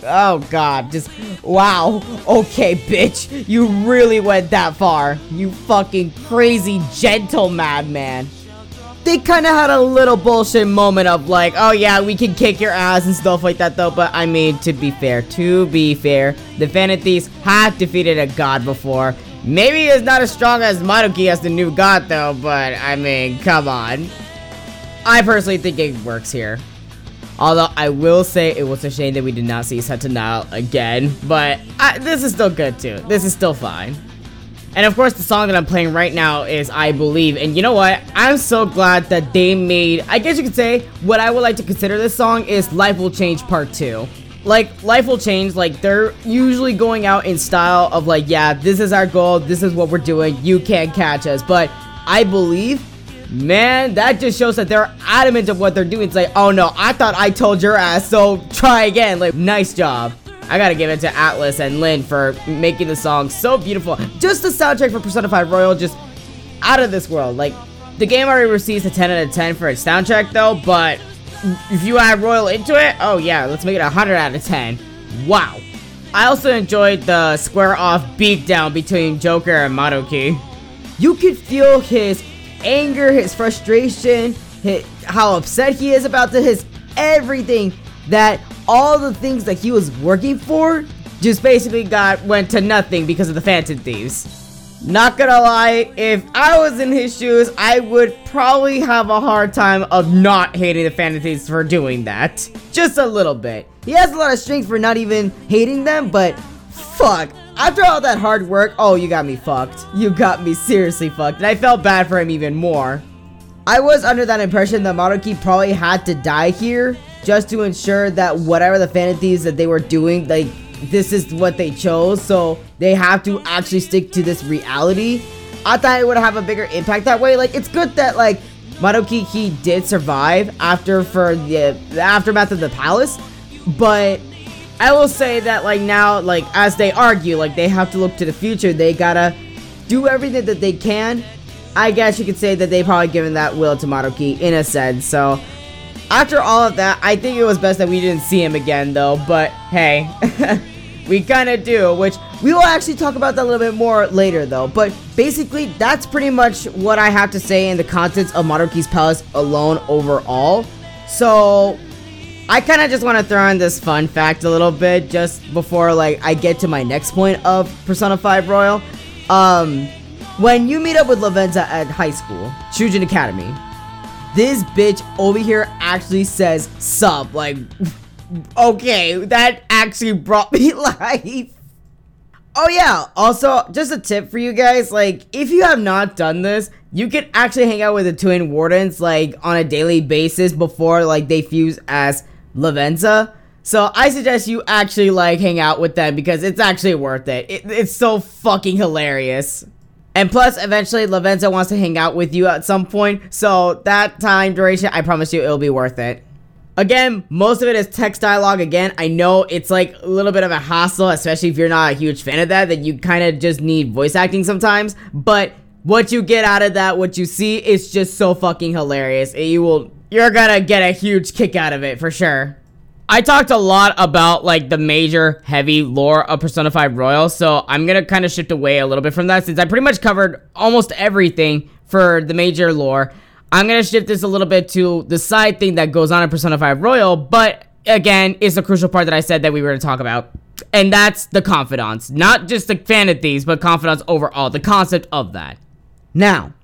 Oh god, just. Wow. Okay, bitch. You really went that far. You fucking crazy, gentle madman. They kind of had a little bullshit moment of like, oh yeah, we can kick your ass and stuff like that though. But I mean, to be fair, to be fair, the Phantom Thieves have defeated a god before. Maybe it's not as strong as Maruki as the new god though, but I mean, come on. I personally think it works here. Although I will say it was a shame that we did not see Satanael again, but I, this is still good too. This is still fine. And of course, the song that I'm playing right now is I Believe. And you know what? I'm so glad that they made, I guess you could say, what I would like to consider this song is Life Will Change Part 2. Like, Life Will Change, like, they're usually going out in style of like, yeah, this is our goal, this is what we're doing, you can't catch us. But I Believe, man, that just shows that they're adamant of what they're doing. It's like, oh no, I thought I told your ass, so try again. Like, nice job. I gotta give it to Atlus and Lyn for making the song so beautiful. Just the soundtrack for Persona 5 Royal, just out of this world. Like, the game already receives a 10 out of 10 for its soundtrack though, but if you add Royal into it, oh yeah, let's make it a 100 out of 10. Wow. I also enjoyed the square off beatdown between Joker and Maruki. You could feel his anger, his frustration, his, how upset he is about the, his everything that all the things that he was working for just basically got went to nothing because of the Phantom Thieves. Not gonna lie, if I was in his shoes, I would probably have a hard time of not hating the Phantom Thieves for doing that. Just a little bit. He has a lot of strength for not even hating them, but fuck. After all that hard work, oh, you got me fucked. You got me seriously fucked, and I felt bad for him even more. I was under that impression that Maruki probably had to die here, just to ensure that whatever the fantasies that they were doing, like, this is what they chose, so they have to actually stick to this reality. I thought it would have a bigger impact that way. Like, it's good that, like, Maruki, he did survive after for the, the aftermath of the palace, but I will say that, like, now, like, as they argue, like, they have to look to the future, they gotta do everything that they can. I guess you could say that they probably given that will to Maruki in a sense, so after all of that, I think it was best that we didn't see him again, though. But hey, we kind of do, which we will actually talk about that a little bit more later, though. But basically, that's pretty much what I have to say in the contents of Maruki's Palace alone overall. So, I kind of just want to throw in this fun fact a little bit just before, like, I get to my next point of Persona 5 Royal. Um, when you meet up with Lavenza at high school, Shujin Academy, this bitch over here actually says sub. Like, okay, that actually brought me life. Oh yeah, also, just a tip for you guys, like, if you have not done this, you can actually hang out with the twin wardens, like, on a daily basis before, like, they fuse as Lavenza. So I suggest you actually, like, hang out with them because it's actually worth it. it it's so fucking hilarious. And plus, eventually, Lavenza wants to hang out with you at some point. So that time duration, I promise you, it'll be worth it. Again, most of it is text dialogue. Again, I know it's like a little bit of a hassle, especially if you're not a huge fan of that, that you kind of just need voice acting sometimes. But what you get out of that, what you see, is just so fucking hilarious. You will, you're gonna get a huge kick out of it for sure. I talked a lot about like the major heavy lore of Persona 5 Royal, so I'm gonna kind of shift away a little bit from that since I pretty much covered almost everything for the major lore. I'm gonna shift this a little bit to the side thing that goes on in Persona 5 Royal, but again, is the crucial part that I said that we were gonna talk about. And that's the confidants. Not just the fan of these, but confidants overall, the concept of that. Now,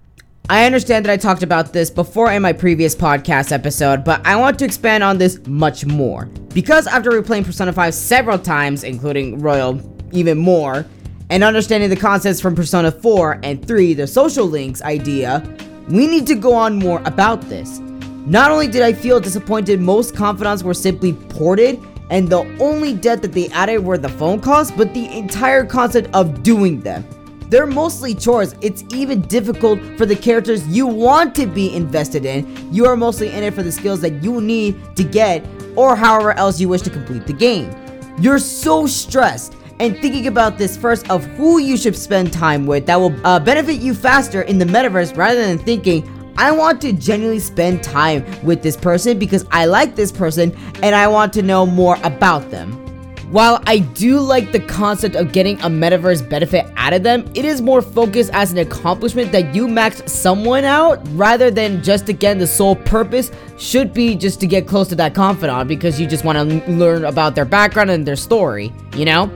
I understand that I talked about this before in my previous podcast episode, but I want to expand on this much more. Because after replaying Persona 5 several times, including Royal even more, and understanding the concepts from Persona 4 and 3, the social links idea, we need to go on more about this. Not only did I feel disappointed most confidants were simply ported, and the only debt that they added were the phone calls, but the entire concept of doing them. They're mostly chores. It's even difficult for the characters you want to be invested in. You are mostly in it for the skills that you need to get or however else you wish to complete the game. You're so stressed and thinking about this first of who you should spend time with that will uh, benefit you faster in the metaverse rather than thinking I want to genuinely spend time with this person because I like this person and I want to know more about them. While I do like the concept of getting a metaverse benefit out of them, it is more focused as an accomplishment that you maxed someone out rather than just again the sole purpose should be just to get close to that confidant because you just want to learn about their background and their story, you know?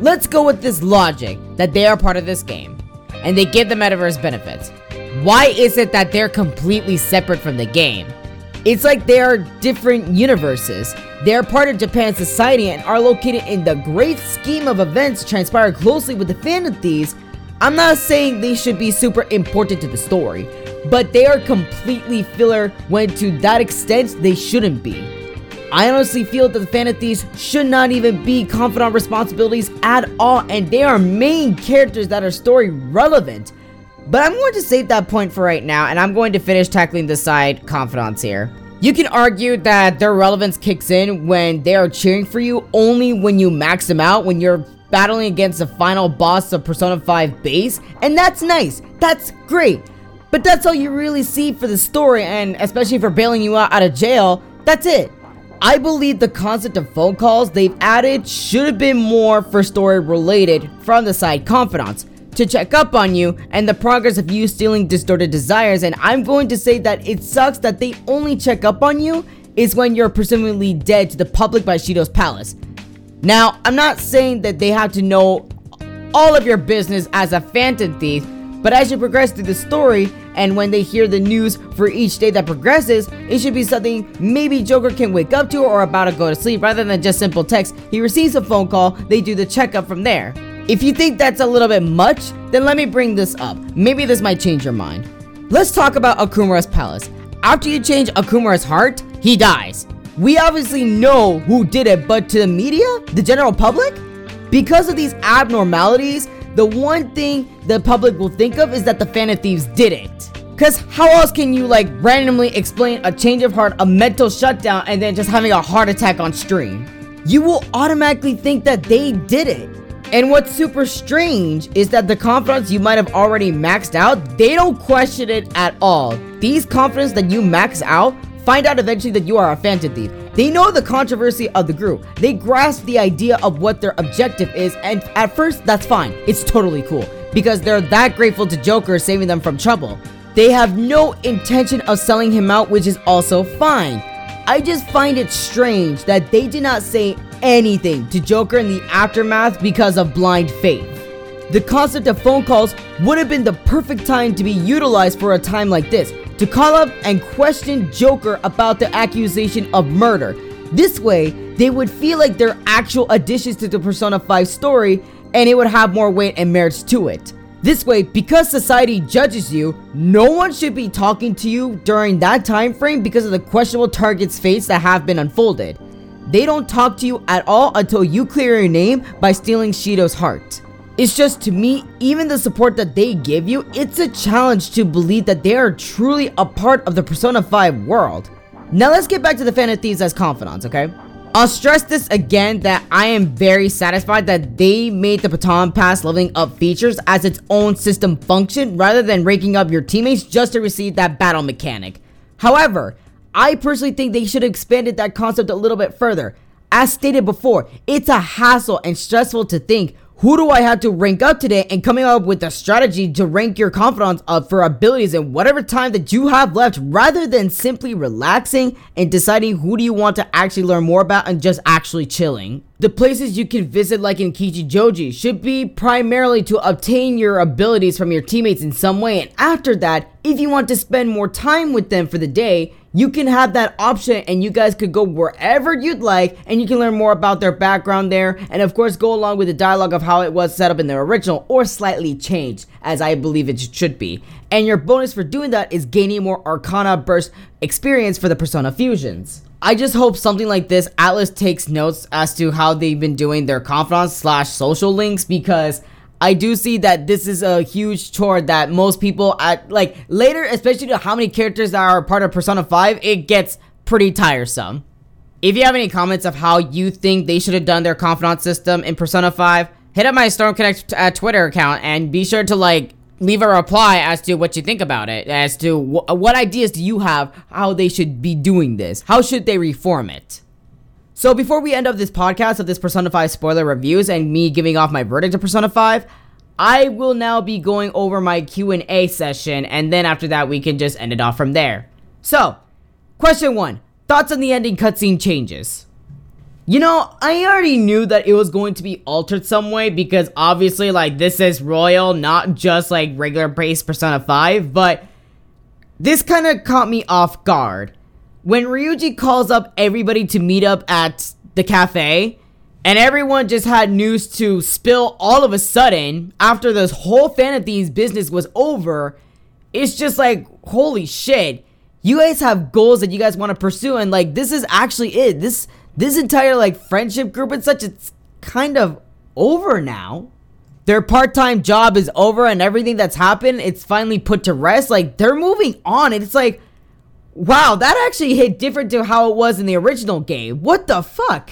Let's go with this logic that they are part of this game and they give the metaverse benefits. Why is it that they're completely separate from the game? It's like they are different universes. They are part of Japan's society and are located in the great scheme of events transpired closely with the Thieves. I'm not saying they should be super important to the story, but they are completely filler when to that extent they shouldn't be. I honestly feel that the Phantom Thieves should not even be confidant responsibilities at all, and they are main characters that are story relevant. But I'm going to save that point for right now, and I'm going to finish tackling the side confidants here. You can argue that their relevance kicks in when they are cheering for you only when you max them out, when you're battling against the final boss of Persona 5 base, and that's nice. That's great. But that's all you really see for the story, and especially for bailing you out, out of jail, that's it. I believe the concept of phone calls they've added should have been more for story related from the side confidants to check up on you and the progress of you stealing distorted desires. And I'm going to say that it sucks that they only check up on you is when you're presumably dead to the public by Shido's palace. Now, I'm not saying that they have to know all of your business as a phantom thief, but as you progress through the story, and when they hear the news for each day that progresses, it should be something maybe Joker can wake up to or about to go to sleep rather than just simple text. He receives a phone call, they do the checkup from there. If you think that's a little bit much, then let me bring this up. Maybe this might change your mind. Let's talk about Okumura's palace. After you change Okumura's heart, he dies. We obviously know who did it, but to the media, the general public, because of these abnormalities, the one thing the public will think of is that the Phantom Thieves did it. Cause how else can you like randomly explain a change of heart, a mental shutdown, and then just having a heart attack on stream? You will automatically think that they did it. And what's super strange is that the confidants you might have already maxed out, they don't question it at all. These confidants that you max out find out eventually that you are a phantom thief. They know the controversy of the group. They grasp the idea of what their objective is, and at first, that's fine. It's totally cool because they're that grateful to Joker saving them from trouble. They have no intention of selling him out, which is also fine. I just find it strange that they did not say anything to Joker in the aftermath because of blind faith. The concept of phone calls would have been the perfect time to be utilized for a time like this to call up and question Joker about the accusation of murder. This way, they would feel like they're actual additions to the Persona 5 story and it would have more weight and merits to it. This way, because society judges you, no one should be talking to you during that time frame because of the questionable target's fates that have been unfolded. They don't talk to you at all until you clear your name by stealing Shido's heart. It's just to me, even the support that they give you, it's a challenge to believe that they are truly a part of the Persona 5 world. Now let's get back to the Phantom Thieves as confidants, okay? I'll stress this again that I am very satisfied that they made the Baton Pass leveling up features as its own system function rather than ranking up your teammates just to receive that battle mechanic. However, I personally think they should have expanded that concept a little bit further. As stated before, it's a hassle and stressful to think who do I have to rank up today and coming up with a strategy to rank your confidants up for abilities in whatever time that you have left rather than simply relaxing and deciding who do you want to actually learn more about and just actually chilling. The places you can visit like in Kichijoji should be primarily to obtain your abilities from your teammates in some way and after that, if you want to spend more time with them for the day, you can have that option and you guys could go wherever you'd like and you can learn more about their background there and of course go along with the dialogue of how it was set up in the original or slightly changed as I believe it should be. And your bonus for doing that is gaining more Arcana Burst experience for the Persona Fusions. I just hope something like this, Atlus takes notes as to how they've been doing their confidants slash social links because I do see that this is a huge chore that most people at like later, especially to how many characters are part of Persona 5, it gets pretty tiresome. If you have any comments of how you think they should have done their confidant system in Persona 5, hit up my Storm Connect uh, Twitter account and be sure to like leave a reply as to what you think about it, as to wh- what ideas do you have how they should be doing this. How should they reform it? So before we end up this podcast of this Persona 5 spoiler reviews and me giving off my verdict of Persona 5, I will now be going over my Q&A session and then after that we can just end it off from there. So, question 1. Thoughts on the ending cutscene changes? You know, I already knew that it was going to be altered some way because obviously like this is Royal, not just like regular base Persona 5, but this kind of caught me off guard when Ryuji calls up everybody to meet up at the cafe, and everyone just had news to spill all of a sudden after this whole fan of business was over, it's just like, holy shit. You guys have goals that you guys want to pursue, and like this is actually it. This this entire like friendship group and such, it's kind of over now. Their part-time job is over and everything that's happened, it's finally put to rest. Like they're moving on. It's like Wow, that actually hit different to how it was in the original game. What the fuck?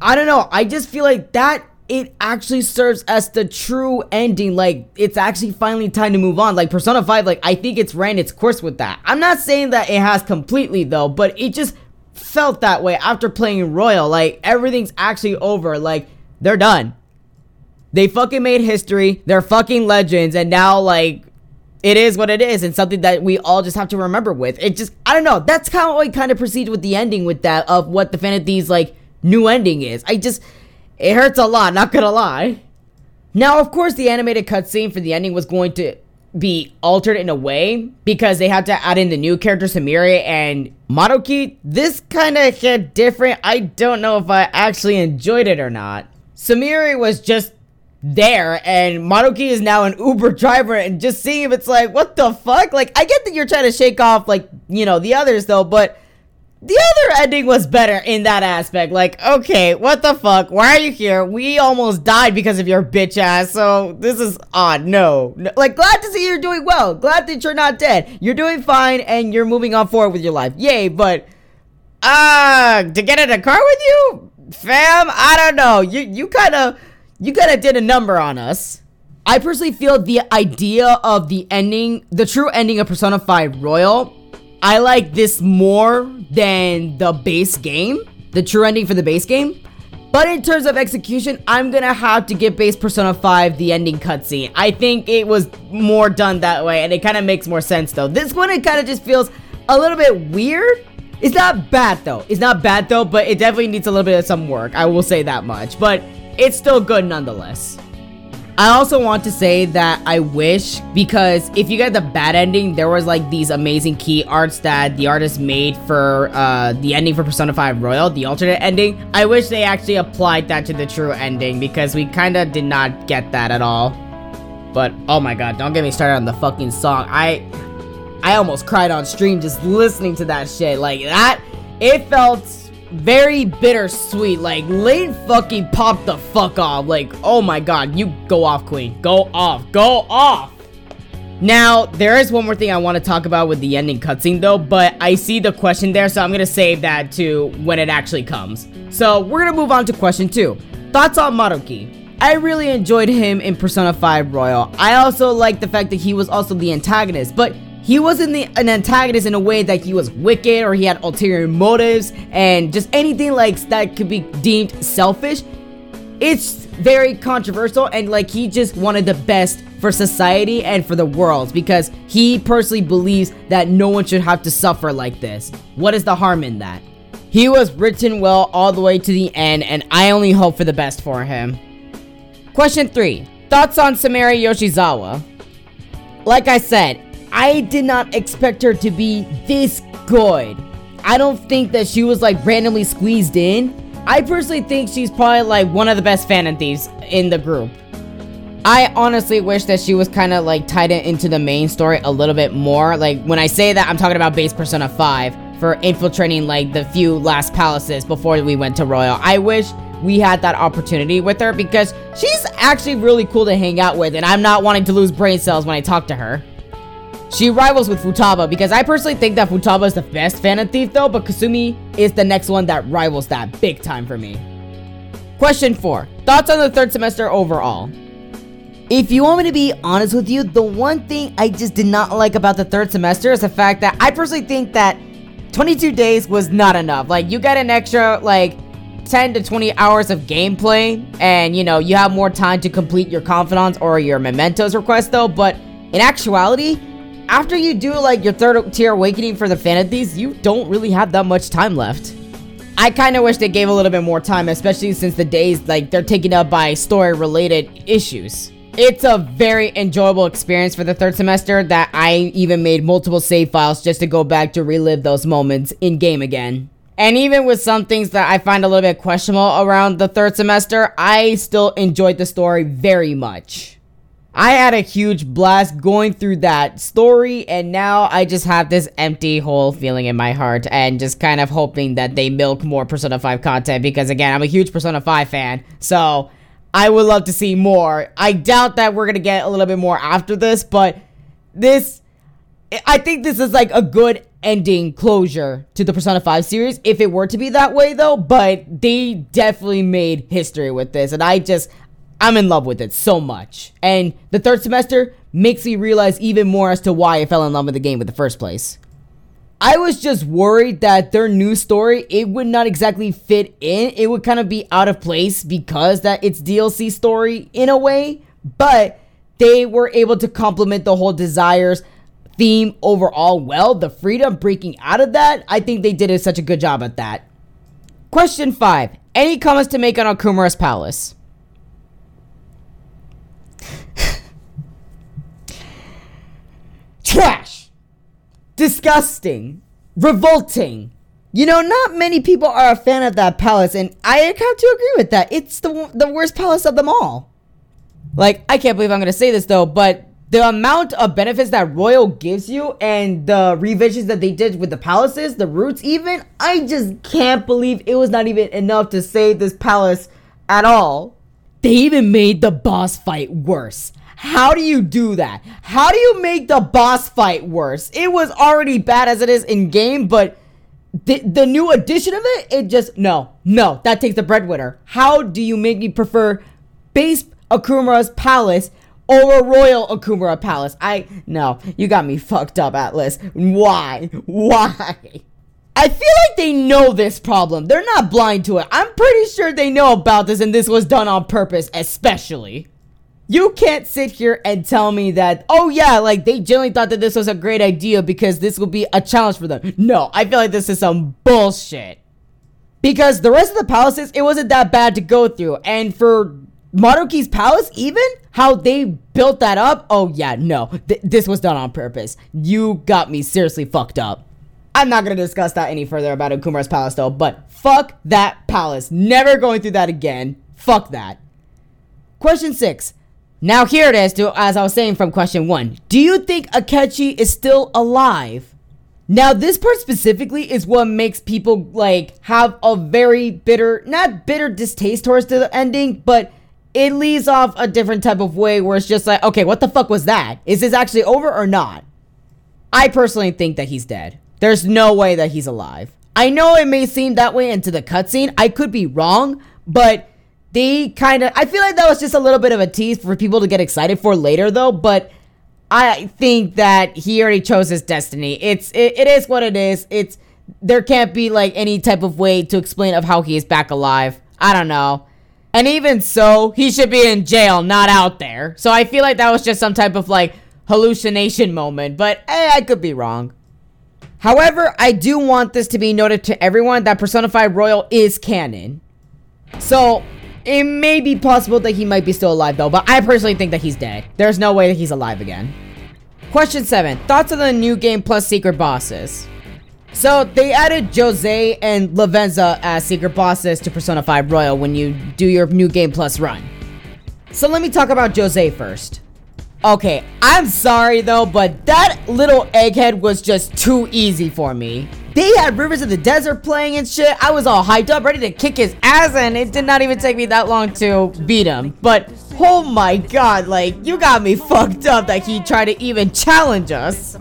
I don't know. I just feel like that it actually serves as the true ending. Like it's actually finally time to move on. Like Persona 5, like I think it's ran its course with that. I'm not saying that it has completely though, but it just felt that way after playing Royal. Like everything's actually over. Like they're done. They fucking made history. They're fucking legends. And now like it is what it is and something that we all just have to remember with. It just I don't know. That's how I kind of proceed with the ending with that of what the Phantom Thieves like new ending is. I just it hurts a lot, not gonna lie. Now, of course, the animated cutscene for the ending was going to be altered in a way because they had to add in the new character Sumire and Maruki. This kind of hit different. I don't know if I actually enjoyed it or not. Sumire was just there and Maruki is now an Uber driver and just seeing him it's like what the fuck? Like I get that you're trying to shake off like you know the others though but the other ending was better in that aspect. Like okay what the fuck? Why are you here? We almost died because of your bitch ass so this is odd. No, no. like glad to see you're doing well. Glad that you're not dead. You're doing fine and you're moving on forward with your life. Yay but uh to get in a car with you? Fam I don't know. You you kind of you kind of did a number on us. I personally feel the idea of the ending, the true ending of Persona 5 Royal, I like this more than the base game, the true ending for the base game. But in terms of execution, I'm gonna have to give base Persona 5 the ending cutscene. I think it was more done that way, and it kind of makes more sense though. This one, it kind of just feels a little bit weird. It's not bad though. It's not bad though, but it definitely needs a little bit of some work. I will say that much. But it's still good nonetheless. I also want to say that I wish because if you get the bad ending, there was like these amazing key arts that the artist made for uh, the ending for Persona 5 Royal, the alternate ending. I wish they actually applied that to the true ending because we kind of did not get that at all. But oh my god, don't get me started on the fucking song. I I almost cried on stream just listening to that shit. Like that, it felt very bittersweet. Like, late fucking pop the fuck off. Like, oh my god, you go off, queen. Go off. Go off. Now, there is one more thing I want to talk about with the ending cutscene though, but I see the question there, so I'm to save that to when it actually comes. So, we're to move on to question two. Thoughts on Maruki? I really enjoyed him in Persona 5 Royal. I also like the fact that he was also the antagonist, but he wasn't the, an antagonist in a way that he was wicked or he had ulterior motives and just anything like that could be deemed selfish. It's very controversial and like he just wanted the best for society and for the world because he personally believes that no one should have to suffer like this. What is the harm in that? He was written well all the way to the end and I only hope for the best for him. Question 3. Thoughts on Sumire Yoshizawa? Like I said, I did not expect her to be this good. I don't think that she was like randomly squeezed in. I personally think she's probably like one of the best Phantom Thieves in the group. I honestly wish that she was kind of like tied into the main story a little bit more. Like when I say that, I'm talking about base Persona 5 for infiltrating like the few last palaces before we went to Royal. I wish we had that opportunity with her because she's actually really cool to hang out with and I'm not wanting to lose brain cells when I talk to her. She rivals with Futaba because I personally think that Futaba is the best Phantom Thief though, but Kasumi is the next one that rivals that big time for me. Question 4. Thoughts on the third semester overall? If you want me to be honest with you, the one thing I just did not like about the third semester is the fact that I personally think that 22 days was not enough. Like, you get an extra, like, 10 to 20 hours of gameplay and you know you have more time to complete your confidants or your mementos request though but in actuality after you do like your third tier awakening for the Phantom Thieves, you don't really have that much time left. I kind of wish they gave a little bit more time, especially since the days like they're taken up by story related issues. It's a very enjoyable experience for the third semester that I even made multiple save files just to go back to relive those moments in game again. And even with some things that I find a little bit questionable around the third semester, I still enjoyed the story very much. I had a huge blast going through that story, and now I just have this empty hole feeling in my heart, and just kind of hoping that they milk more Persona 5 content because, again, I'm a huge Persona 5 fan, so I would love to see more. I doubt that we're gonna get a little bit more after this, but this, I think this is like a good ending closure to the Persona 5 series if it were to be that way though, but they definitely made history with this and I just I'm in love with it so much. And the third semester makes me realize even more as to why I fell in love with the game in the first place. I was just worried that their new story, it would not exactly fit in. It would kind of be out of place because that it's DLC story in a way, but they were able to complement the whole desires theme overall well. The freedom breaking out of that, I think they did such a good job at that. Question 5. Any comments to make on Okumura's palace? Disgusting! Revolting! You know, not many people are a fan of that palace, and I have to agree with that. It's the, the worst palace of them all. Like, I can't believe I'm gonna say this though, but the amount of benefits that Royal gives you and the revisions that they did with the palaces, the roots even, I just can't believe it was not even enough to save this palace at all. They even made the boss fight worse. How do you do that? How do you make the boss fight worse? It was already bad as it is in game, but the, the new addition of it, it just, no, no, that takes the breadwinner. How do you make me prefer base Okumura's palace over Royal Okumura Palace? I, no, you got me fucked up, Atlus. Why? Why? I feel like they know this problem. They're not blind to it. I'm pretty sure they know about this and this was done on purpose, especially. You can't sit here and tell me that, oh yeah, like they genuinely thought that this was a great idea because this will be a challenge for them. No, I feel like this is some bullshit. Because the rest of the palaces, it wasn't that bad to go through. And for Maruki's palace, even how they built that up, oh yeah, no, th- this was done on purpose. You got me seriously fucked up. I'm not gonna discuss that any further about Okumura's palace though, but fuck that palace. Never going through that again. Fuck that. Question six. Now here it is, to, as I was saying from question one. Do you think Akechi is still alive? Now this part specifically is what makes people like have a very bitter, not bitter distaste towards the ending, but it leaves off a different type of way where it's just like, okay, what the fuck was that? Is this actually over or not? I personally think that he's dead. There's no way that he's alive. I know it may seem that way into the cutscene. I could be wrong, but they kind of I feel like that was just a little bit of a tease for people to get excited for later though, but I think that he already chose his destiny. It's it, it is what it is. It's there can't be like any type of way to explain of how he is back alive. I don't know. And even so, he should be in jail, not out there. So I feel like that was just some type of like hallucination moment, but eh, I could be wrong. However, I do want this to be noted to everyone that Persona 5 Royal is canon. So, it may be possible that he might be still alive though, but I personally think that he's dead. There's no way that he's alive again. Question 7. Thoughts on the new game plus secret bosses? So, they added Jose and Lavenza as secret bosses to Persona 5 Royal when you do your new game plus run. So let me talk about Jose first. Okay, I'm sorry though, but that little egghead was just too easy for me. They had Rivers of the Desert playing and shit. I was all hyped up, ready to kick his ass, and it did not even take me that long to beat him. But, oh my god, like, you got me fucked up that he tried to even challenge us.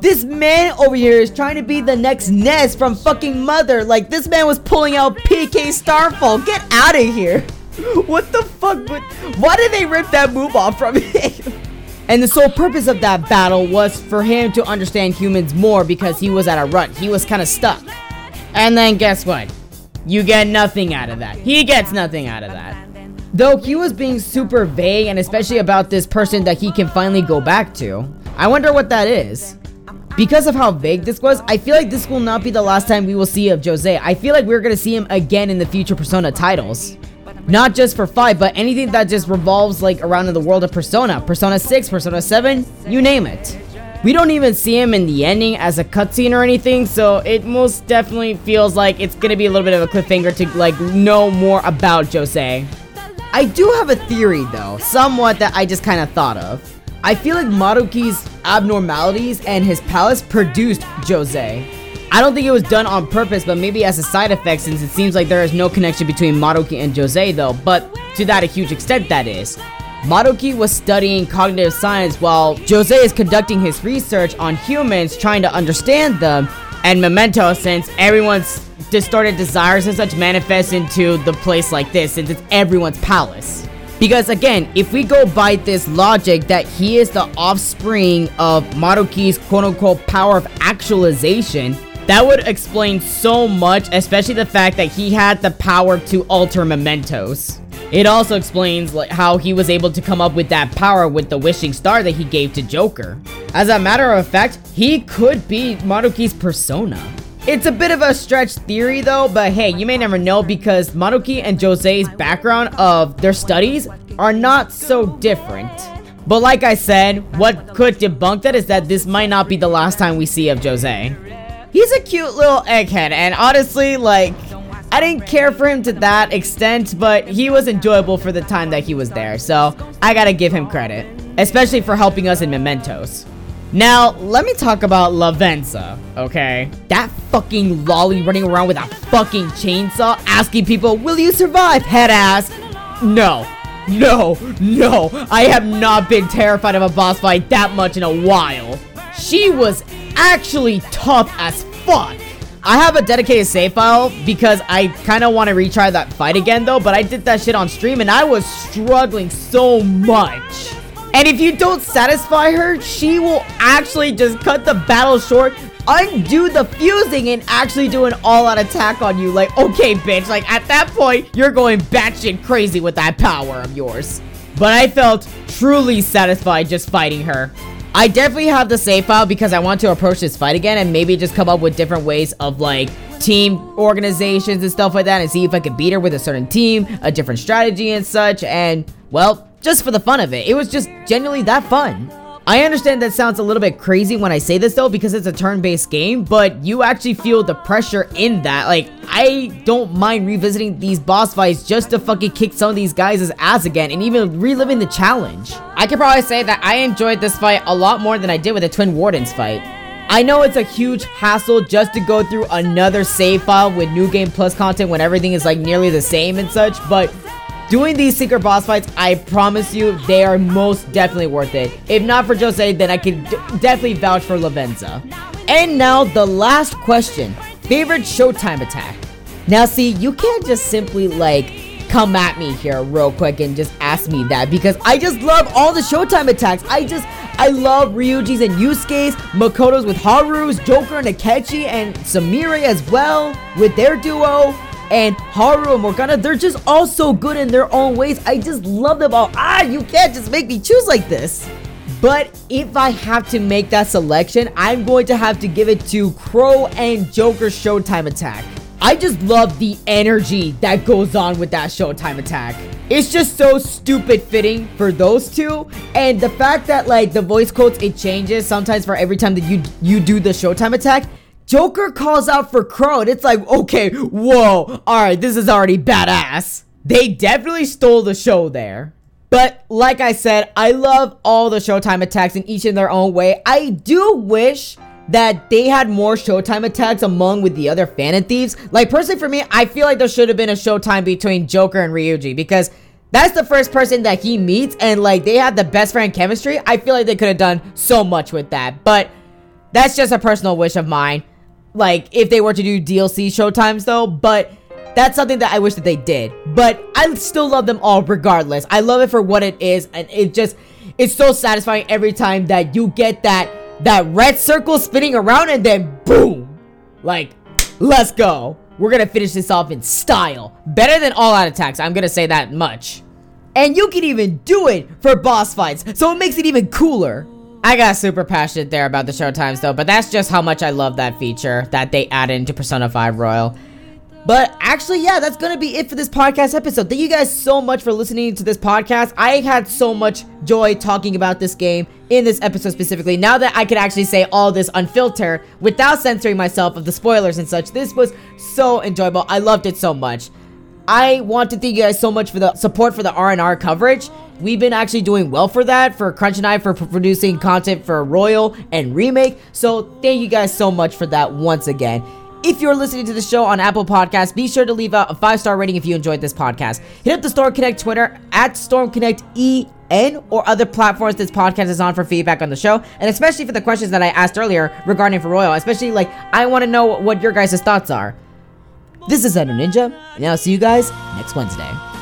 This man over here is trying to be the next Ness from fucking Mother. Like, this man was pulling out PK Starfall. Get out of here. What the fuck? But why did they rip that move off from him? And the sole purpose of that battle was for him to understand humans more because he was at a rut. He was kind of stuck. And then guess what? You get nothing out of that. He gets nothing out of that. Though he was being super vague and especially about this person that he can finally go back to. I wonder what that is. Because of how vague this was, I feel like this will not be the last time we will see of Jose. I feel like we're gonna see him again in the future Persona titles. Not just for 5, but anything that just revolves like around in the world of Persona. Persona 6, Persona 7, you name it. We don't even see him in the ending as a cutscene or anything, so it most definitely feels like it's gonna be a little bit of a cliffhanger to like know more about Jose. I do have a theory though, somewhat that I just kind of thought of. I feel like Maruki's abnormalities and his palace produced Jose. I don't think it was done on purpose, but maybe as a side effect since it seems like there is no connection between Maruki and Jose though, but to that a huge extent that is. Maruki was studying cognitive science while Jose is conducting his research on humans trying to understand them, and Memento since everyone's distorted desires and such manifest into the place like this since it's everyone's palace. Because again, if we go by this logic that he is the offspring of Maruki's quote-unquote power of actualization, that would explain so much, especially the fact that he had the power to alter mementos. It also explains like how he was able to come up with that power with the wishing star that he gave to Joker. As a matter of fact, he could be Maruki's persona. It's a bit of a stretch theory though, but hey, you may never know because Maruki and Jose's background of their studies are not so different. But like I said, what could debunk that is that this might not be the last time we see of Jose. He's a cute little egghead, and honestly, like, I didn't care for him to that extent, but he was enjoyable for the time that he was there, so I gotta give him credit. Especially for helping us in Mementos. Now, let me talk about Lavenza, okay? That fucking lolly running around with a fucking chainsaw asking people, will you survive, head ass? No. No, no, I have not been terrified of a boss fight that much in a while. She was actually tough as fuck. I have a dedicated save file because I kind of want to retry that fight again though, but I did that shit on stream and I was struggling so much. And if you don't satisfy her, she will actually just cut the battle short, undo the fusing, and actually do an all-out attack on you. Like, okay, bitch, like, at that point, you're going batshit crazy with that power of yours. But I felt truly satisfied just fighting her. I definitely have the save file because I want to approach this fight again and maybe just come up with different ways of like team organizations and stuff like that and see if I can beat her with a certain team, a different strategy and such and well, just for the fun of it. It was just genuinely that fun. I understand that sounds a little bit crazy when I say this though because it's a turn-based game, but you actually feel the pressure in that. Like, I don't mind revisiting these boss fights just to fucking kick some of these guys' ass again and even reliving the challenge. I could probably say that I enjoyed this fight a lot more than I did with the Twin Wardens fight. I know it's a huge hassle just to go through another save file with New Game Plus content when everything is like nearly the same and such, but Doing these secret boss fights, I promise you, they are most definitely worth it. If not for Jose, then I could definitely vouch for Lavenza. And now, the last question. Favorite Showtime attack? Now, see, you can't just simply, like, come at me here real quick and just ask me that because I just love all the Showtime attacks. I just, I love Ryuji's and Yusuke's, Makoto's with Haru's, Joker and Akechi, and Sumire as well with their duo and Haru and Morgana, they're just all so good in their own ways. I just love them all. Ah, you can't just make me choose like this. But if I have to make that selection, I'm going to have to give it to Crow and Joker Showtime Attack. I just love the energy that goes on with that Showtime Attack. It's just so stupid fitting for those two. And the fact that like the voice quotes, it changes sometimes for every time that you, you do the Showtime Attack. Joker calls out for Crow, and it's like, okay, whoa, alright, this is already badass. They definitely stole the show there. But like I said, I love all the Showtime attacks in each in their own way. I do wish that they had more Showtime attacks among with the other Phantom Thieves. Like, personally for me, I feel like there should have been a Showtime between Joker and Ryuji because that's the first person that he meets and like they have the best friend chemistry. I feel like they could have done so much with that. But that's just a personal wish of mine like if they were to do DLC showtimes though, but that's something that I wish that they did. But I still love them all regardless. I love it for what it is and it just it's so satisfying every time that you get that that red circle spinning around and then boom. Like let's go. we're gonna finish this off in style. Better than all out attacks, I'm gonna say that much. And you can even do it for boss fights, so it makes it even cooler. I got super passionate there about the showtimes though, but that's just how much I love that feature that they added into Persona 5 Royal. But actually, yeah, that's gonna be it for this podcast episode. Thank you guys so much for listening to this podcast. I had so much joy talking about this game in this episode specifically. Now that I could actually say all this unfiltered without censoring myself of the spoilers and such, this was so enjoyable. I loved it so much. I want to thank you guys so much for the support for the R&R coverage. We've been actually doing well for that, for Crunch and I for producing content for Royal and Remake. So thank you guys so much for that once again. If you're listening to the show on Apple Podcasts, be sure to leave a five star rating if you enjoyed this podcast. Hit up the Storm Connect Twitter at Storm Connect EN or other platforms this podcast is on for feedback on the show, and especially for the questions that I asked earlier regarding for Royal. Especially like I want to know what your guys' thoughts are. This is Edo Ninja, and I'll see you guys next Wednesday.